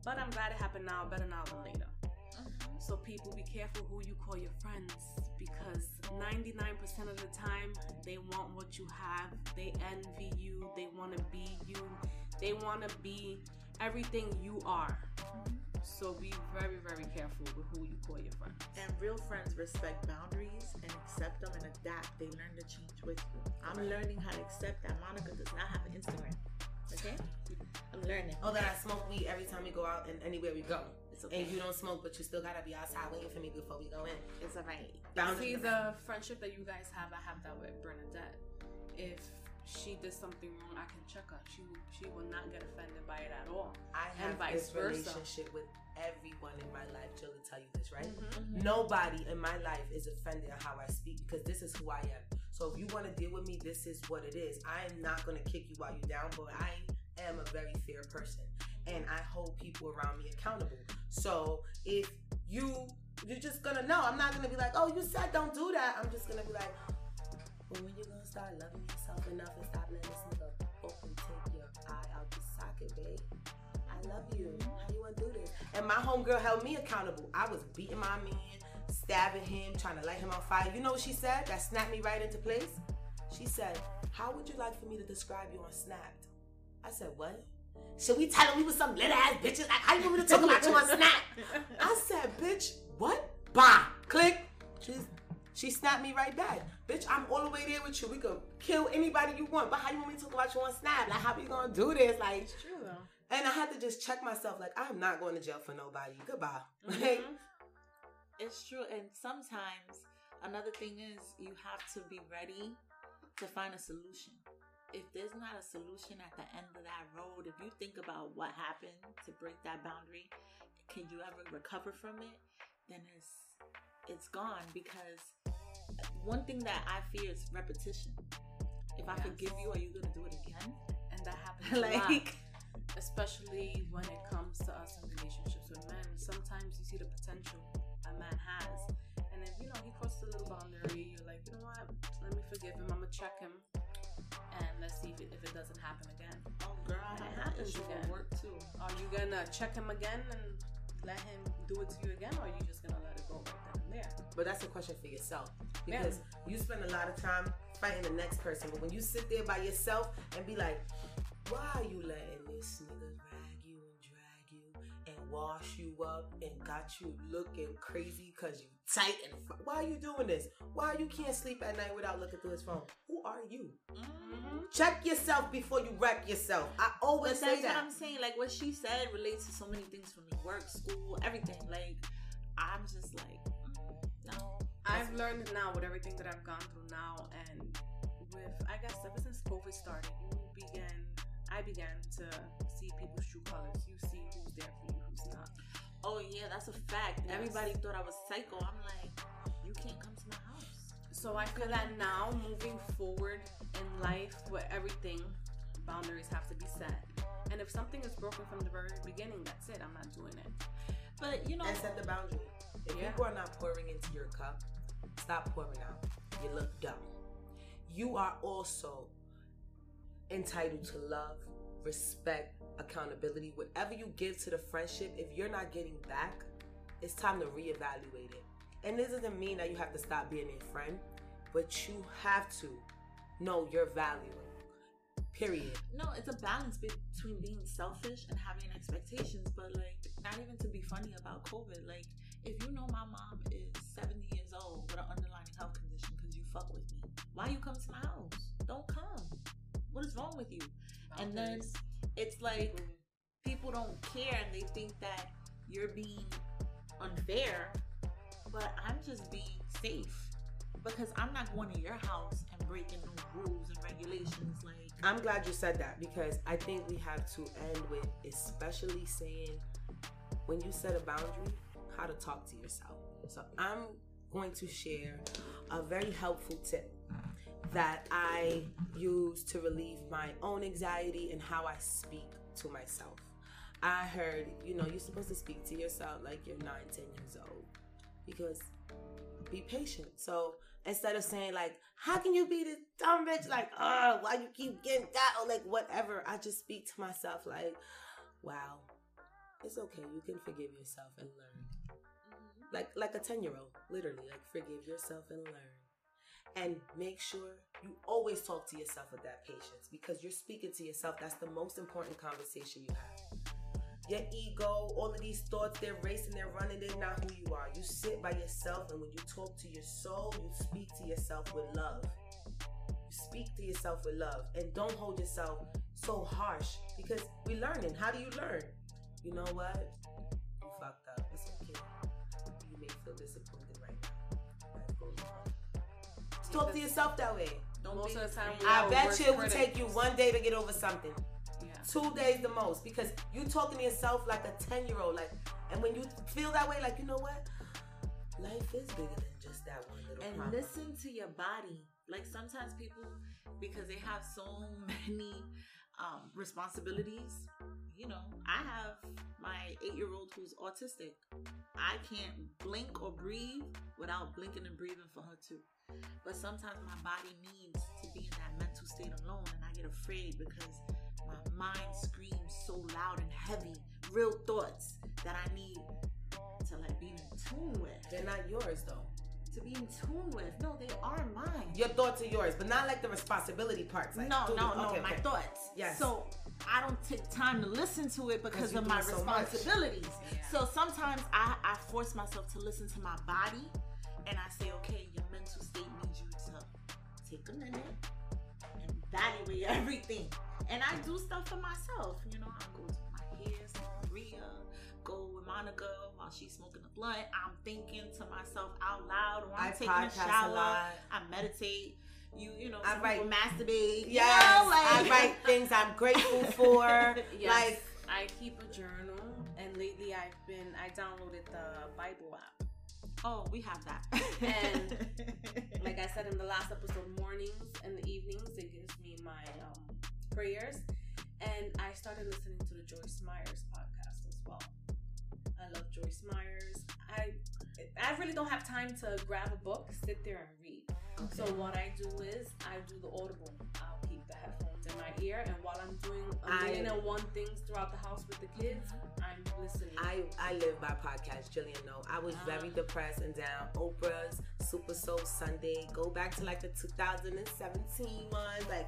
But I'm glad it happened now, better now than later. Mhm. So people be careful who you call your friends because 99% of the time they want what you have. They envy you. They want to be you. They want to be everything you are. So be very, very careful with who you call your friends. And real friends respect boundaries and accept them and adapt. They learn to change with you. I'm learning how to accept that Monica does not have an Instagram. Okay? I'm learning. Oh, that I smoke weed every time we go out and anywhere we go. It's okay. And you don't smoke, but you still gotta be outside waiting for me before we go in. It's alright. See the friendship that you guys have. I have that with Bernadette. If she did something wrong, I can check her. She will, she will not get offended by it at all. I and have vice this versa. relationship with everyone in my life. Jill will tell you this, right? Mm-hmm. Nobody in my life is offended at how I speak because this is who I am. So if you want to deal with me, this is what it is. I am not going to kick you while you're down, but I am a very fair person and I hold people around me accountable. So if you you're just gonna know, I'm not gonna be like, oh, you said don't do that. I'm just gonna be like, well, when you gonna start loving yourself enough and stop letting this nigga open take your eye out the socket, babe? I love you. How you wanna do this? And my homegirl held me accountable. I was beating my man, stabbing him, trying to light him on fire. You know what she said? That snapped me right into place. She said, How would you like for me to describe you on Snapped? I said, What? Should we tell him we was some little ass bitches? Like, how you want me to talk about you on Snap? I said, Bitch, what? Bah! Click. She's, she snapped me right back. Bitch, I'm all the way there with you. We could kill anybody you want, but how you want me to talk about you on Snap? Like, how we gonna do this? Like, It's true though. and I had to just check myself. Like, I'm not going to jail for nobody. Goodbye. Like, Mhm. It's true. And sometimes another thing is you have to be ready to find a solution. If there's not a solution at the end of that road, if you think about what happened to break that boundary, can you ever recover from it? Then it's it's gone because one thing that I fear is repetition. If I Yes. forgive you, are you gonna do it again? And that happens a lot. like especially when it comes to us in relationships with men. Sometimes you see the potential a man has, and if you know he crosses a little boundary, you're like, you know what? Let me forgive him. I'm gonna check him, let's see if it, if it doesn't happen again. oh girl, I That had that happens again. work too. Are you gonna check him again and let him do it to you again, or are you just gonna let it go right then and there? But that's a question for yourself because you spend a lot of time fighting the next person. But when you sit there by yourself and be like, why are you letting this nigga and wash you up and got you looking crazy because you tight and fu- why are you doing this? Why you can't sleep at night without looking through his phone? Who are you? Mm-hmm. Check yourself before you wreck yourself. I always But say that's that. what I'm saying. Like what she said relates to so many things from me: work, school, everything. Like I'm just like, mm, no. I've learned it now with everything that I've gone through now, and with I guess ever since COVID started, you began, I began to see people's true colors. You Oh yeah, that's a fact. Yes. Everybody thought I was psycho. I'm like, you can't come to my house. So I feel that now, moving forward in life, with everything, boundaries have to be set. And if something is broken from the very beginning, that's it. I'm not doing it. But you know, and set the boundary. If Yeah. people are not pouring into your cup, stop pouring out. You look dumb. You are also entitled to love, respect, accountability. Whatever you give to the friendship, if you're not getting back, it's time to reevaluate it. And this doesn't mean that you have to stop being a friend, but you have to know your value. Period. no, it's a balance between being selfish and having expectations. But like, not even to be funny about COVID. Like, if you know my mom is 70 years old with an underlying health condition because you fuck with me, why you come to my house? Don't come. What is wrong with you? And then it's like people don't care and they think that you're being unfair, but I'm just being safe because I'm not going to your house and breaking no rules and regulations. Like, I'm glad you said that because I think we have to end with especially saying when you set a boundary, how to talk to yourself. So I'm going to share a very helpful tip that I use to relieve my own anxiety and how I speak to myself. I heard, you know, you're supposed to speak to yourself like you're nine, ten years old because be patient. So instead of saying like, "How can you be this dumb bitch?" Like, "Oh, why you keep getting that?" or like whatever, I just speak to myself like, "Wow, it's okay. You can forgive yourself and learn." Like like a ten year old, literally, like forgive yourself and learn. And make sure you always talk to yourself with that patience because you're speaking to yourself. That's the most important conversation you have your ego, all of these thoughts, they're racing, they're running, they're not who you are. You sit by yourself, and when you talk to your soul, you speak to yourself with love. You speak to yourself with love, and don't hold yourself so harsh because we're learning. How do you learn? You know what? You fucked up. It's okay. You may feel disappointed talk to yourself that way. don't Most be of the time, we I are bet you it will critics. take you one day to get over something Yeah. two days the most because you talking to yourself like a 10 year old like and when you feel that way like you know what life is bigger than just that one little and problem. listen to your body. Like sometimes people, because they have so many um, responsibilities. You know, I have my eight-year-old who's autistic. I can't blink or breathe without blinking and breathing for her too. But sometimes my body needs to be in that mental state alone, and I get afraid because my mind screams so loud and heavy, real thoughts that I need to like be in tune with they're not yours though to be in tune with. No, they are mine. your thoughts are yours but not like the responsibility parts like, no, no, no, okay, my okay. thoughts. Yes. So I don't take time to listen to it because of my so responsibilities. Yeah. So sometimes I, I force myself to listen to my body and I say, okay, your mental state needs you to take a minute and evaluate everything. And I do stuff for myself. You know, I go to go with Monica while she's smoking a blunt. I'm thinking to myself out loud or I'm I taking a podcast a shower. lot. I meditate. You, you know, I write- people masturbate. you yes know, like- i write things i'm grateful for Yes, like I keep a journal, and lately I've been I downloaded the Bible app. Oh, we have that. And, Like I said in the last episode, mornings and the evenings it gives me my um, prayers, and I started listening to the Joyce Myers podcast as well. I love Joyce Myers. I I really don't have time to grab a book, sit there and read. So what I do is I do the audible. I'll keep the headphones in my ear, and while I'm doing a I- million and one things throughout the house with the kids, I'm listening. I, I live by podcast, Jillian. No, I was very depressed and down. Oprah's Super Soul Sunday. Go back to like the 2017 ones, like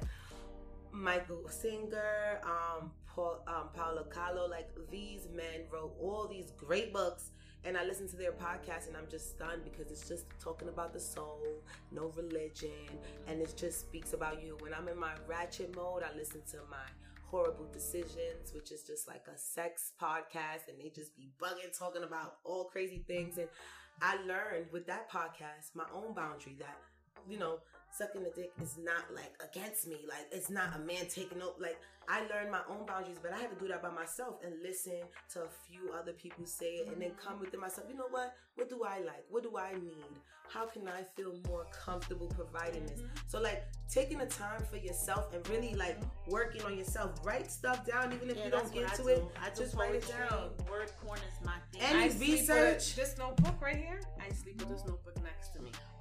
Michael Singer, um, Paul, um, Paulo Coelho. Like these men wrote all these great books, and I listen to their podcast, and I'm just stunned because it's just talking about the soul, no religion, and it just speaks about you. When I'm in my ratchet mode, I listen to my horrible decisions, which is just like a sex podcast, and they just be bugging, talking about all crazy things. And I learned with that podcast my own boundary that, you know, sucking the dick is not like against me. Like it's not a man taking over. Like I learned my own boundaries, but I had to do that by myself and listen to a few other people say it and then mm-hmm. come within myself. You know what? What do I like? What do I need? How can I feel more comfortable providing this? Mm-hmm. So like taking the time for yourself and really like mm-hmm. working on yourself. Write stuff down, even if Yeah, you don't get to do. it. I just write it down. Word porn is my thing. Any I research? with this notebook right here. I sleep with this notebook next.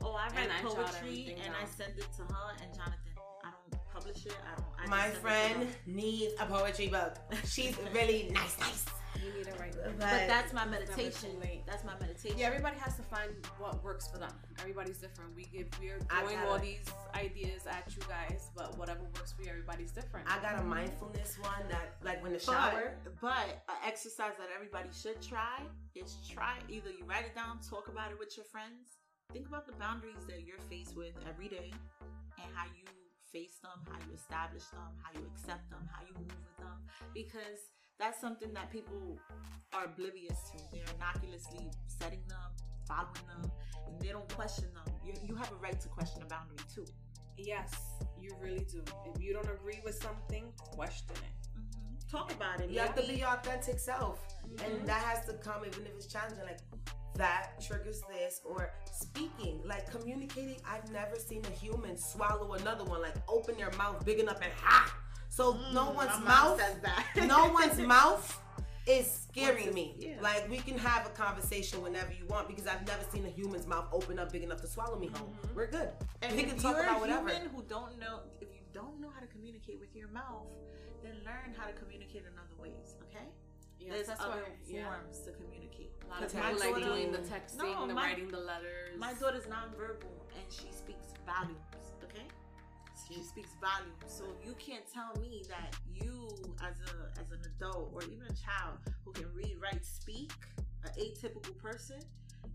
Oh, I write and poetry everything and I down. send it to her and Jonathan. I don't publish it. I don't. I My send it to friend needs a poetry book. She's really nice, nice. You need it right now. But that's my meditation. late. That's my meditation. Yeah, everybody has to find what works for them. Everybody's different. We give we're throwing gotta- all these ideas at you guys, but whatever works for you, everybody's different. I got a mindfulness one that, like, when the But, shower. but an exercise that everybody should try is try either you write it down, talk about it with your friends. Think about the boundaries that you're faced with every day and how you face them, how you establish them, how you accept them, how you move with them. Because that's something that people are oblivious to. They're innocuously setting them, following them, and they don't question them. You, you have a right to question a boundary too. yes, you really do. If you don't agree with something, question it. Talk about it. You have to be your authentic self. Mhm. And that has to come even if it's challenging. Like that triggers this or speaking, like communicating. I've never seen a human swallow another one, like open their mouth big enough and ha. So no Mm, one's my mouth says that. no one's mouth is scaring me. yeah. Like we can have a conversation whenever you want because I've never seen a human's mouth open up big enough to swallow me whole. Mhm. We're good. And we can talk you're about a whatever. human who don't know, if you don't know how to communicate with your mouth, then learn how to communicate in other ways. Okay? Yes, There's that's other why. Yeah. forms to communicate. A lot of people like daughter- doing the texting, No, the my- writing the letters. My daughter's nonverbal and she speaks volumes. Okay? She speaks volumes. So you can't tell me that you, as a as an adult or even a child who can read, write, speak, an atypical person,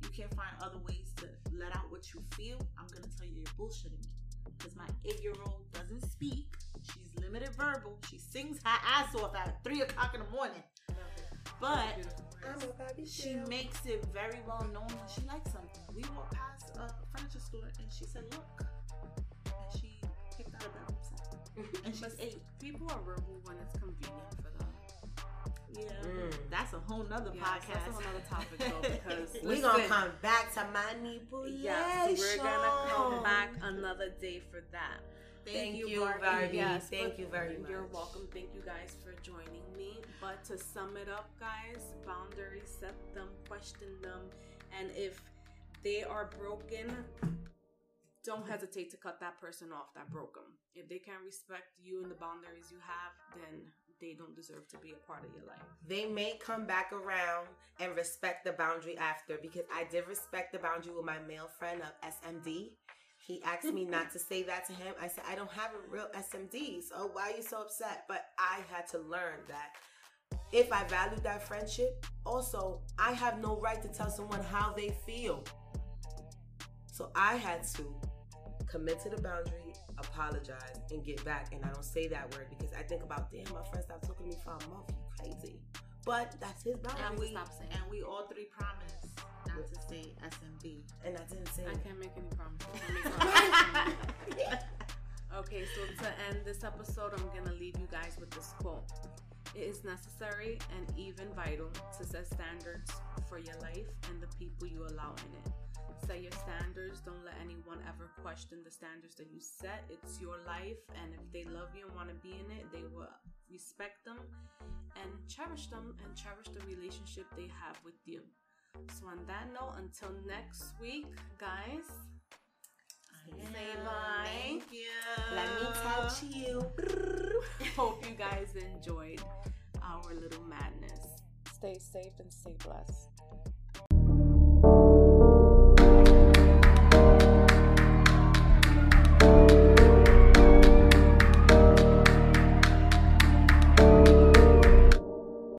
you can't find other ways to let out what you feel. I'm gonna tell you you're bullshitting me. Because my eight-year-old doesn't speak. She's limited verbal. She sings her ass off at three o'clock in the morning. But I'm a Barbie she girl. makes it very well known when she likes something. We walked past a furniture store and she said, "Look," and she picked out a bedroom set. And she's But eight. people are verbal when it's convenient for them. Yeah, Mm. that's a whole nother Yes, podcast. that's another topic though, because we're gonna come back to manipulation. Yes, we're gonna come back another day for that. Thank you, Barbie. Thank you very much. You're welcome. Thank you guys for joining me. But to sum it up, guys, boundaries, set them, question them, and if they are broken, don't hesitate to cut that person off that broke them. If they can't respect you and the boundaries you have, then they don't deserve to be a part of your life. They may come back around and respect the boundary after because I did respect the boundary with my male friend of SMD. He asked me not to say that to him. I said, I don't have a real SMD, so why are you so upset? But I had to learn that if I valued that friendship, also, I have no right to tell someone how they feel. So I had to commit to the boundary, apologize, and get back. And I don't say that word because I think about, damn, my friend stopped talking to me for a month. You crazy. But that's his boundary. and we stop saying and we all three promised not to say SMD. and I didn't say I it. can't make any promises. I make promises. okay, so to end this episode, I'm gonna leave you guys with this quote. It is necessary and even vital to set standards for your life and the people you allow in it. Set your standards. Don't let anyone ever question the standards that you set. It's your life, and if they love you and want to be in it, they will respect them and cherish them and cherish the relationship they have with you. So, on that note, until next week, guys, say bye. Thank you. Let me touch you. Hope you guys enjoyed our little madness. Stay safe and stay blessed.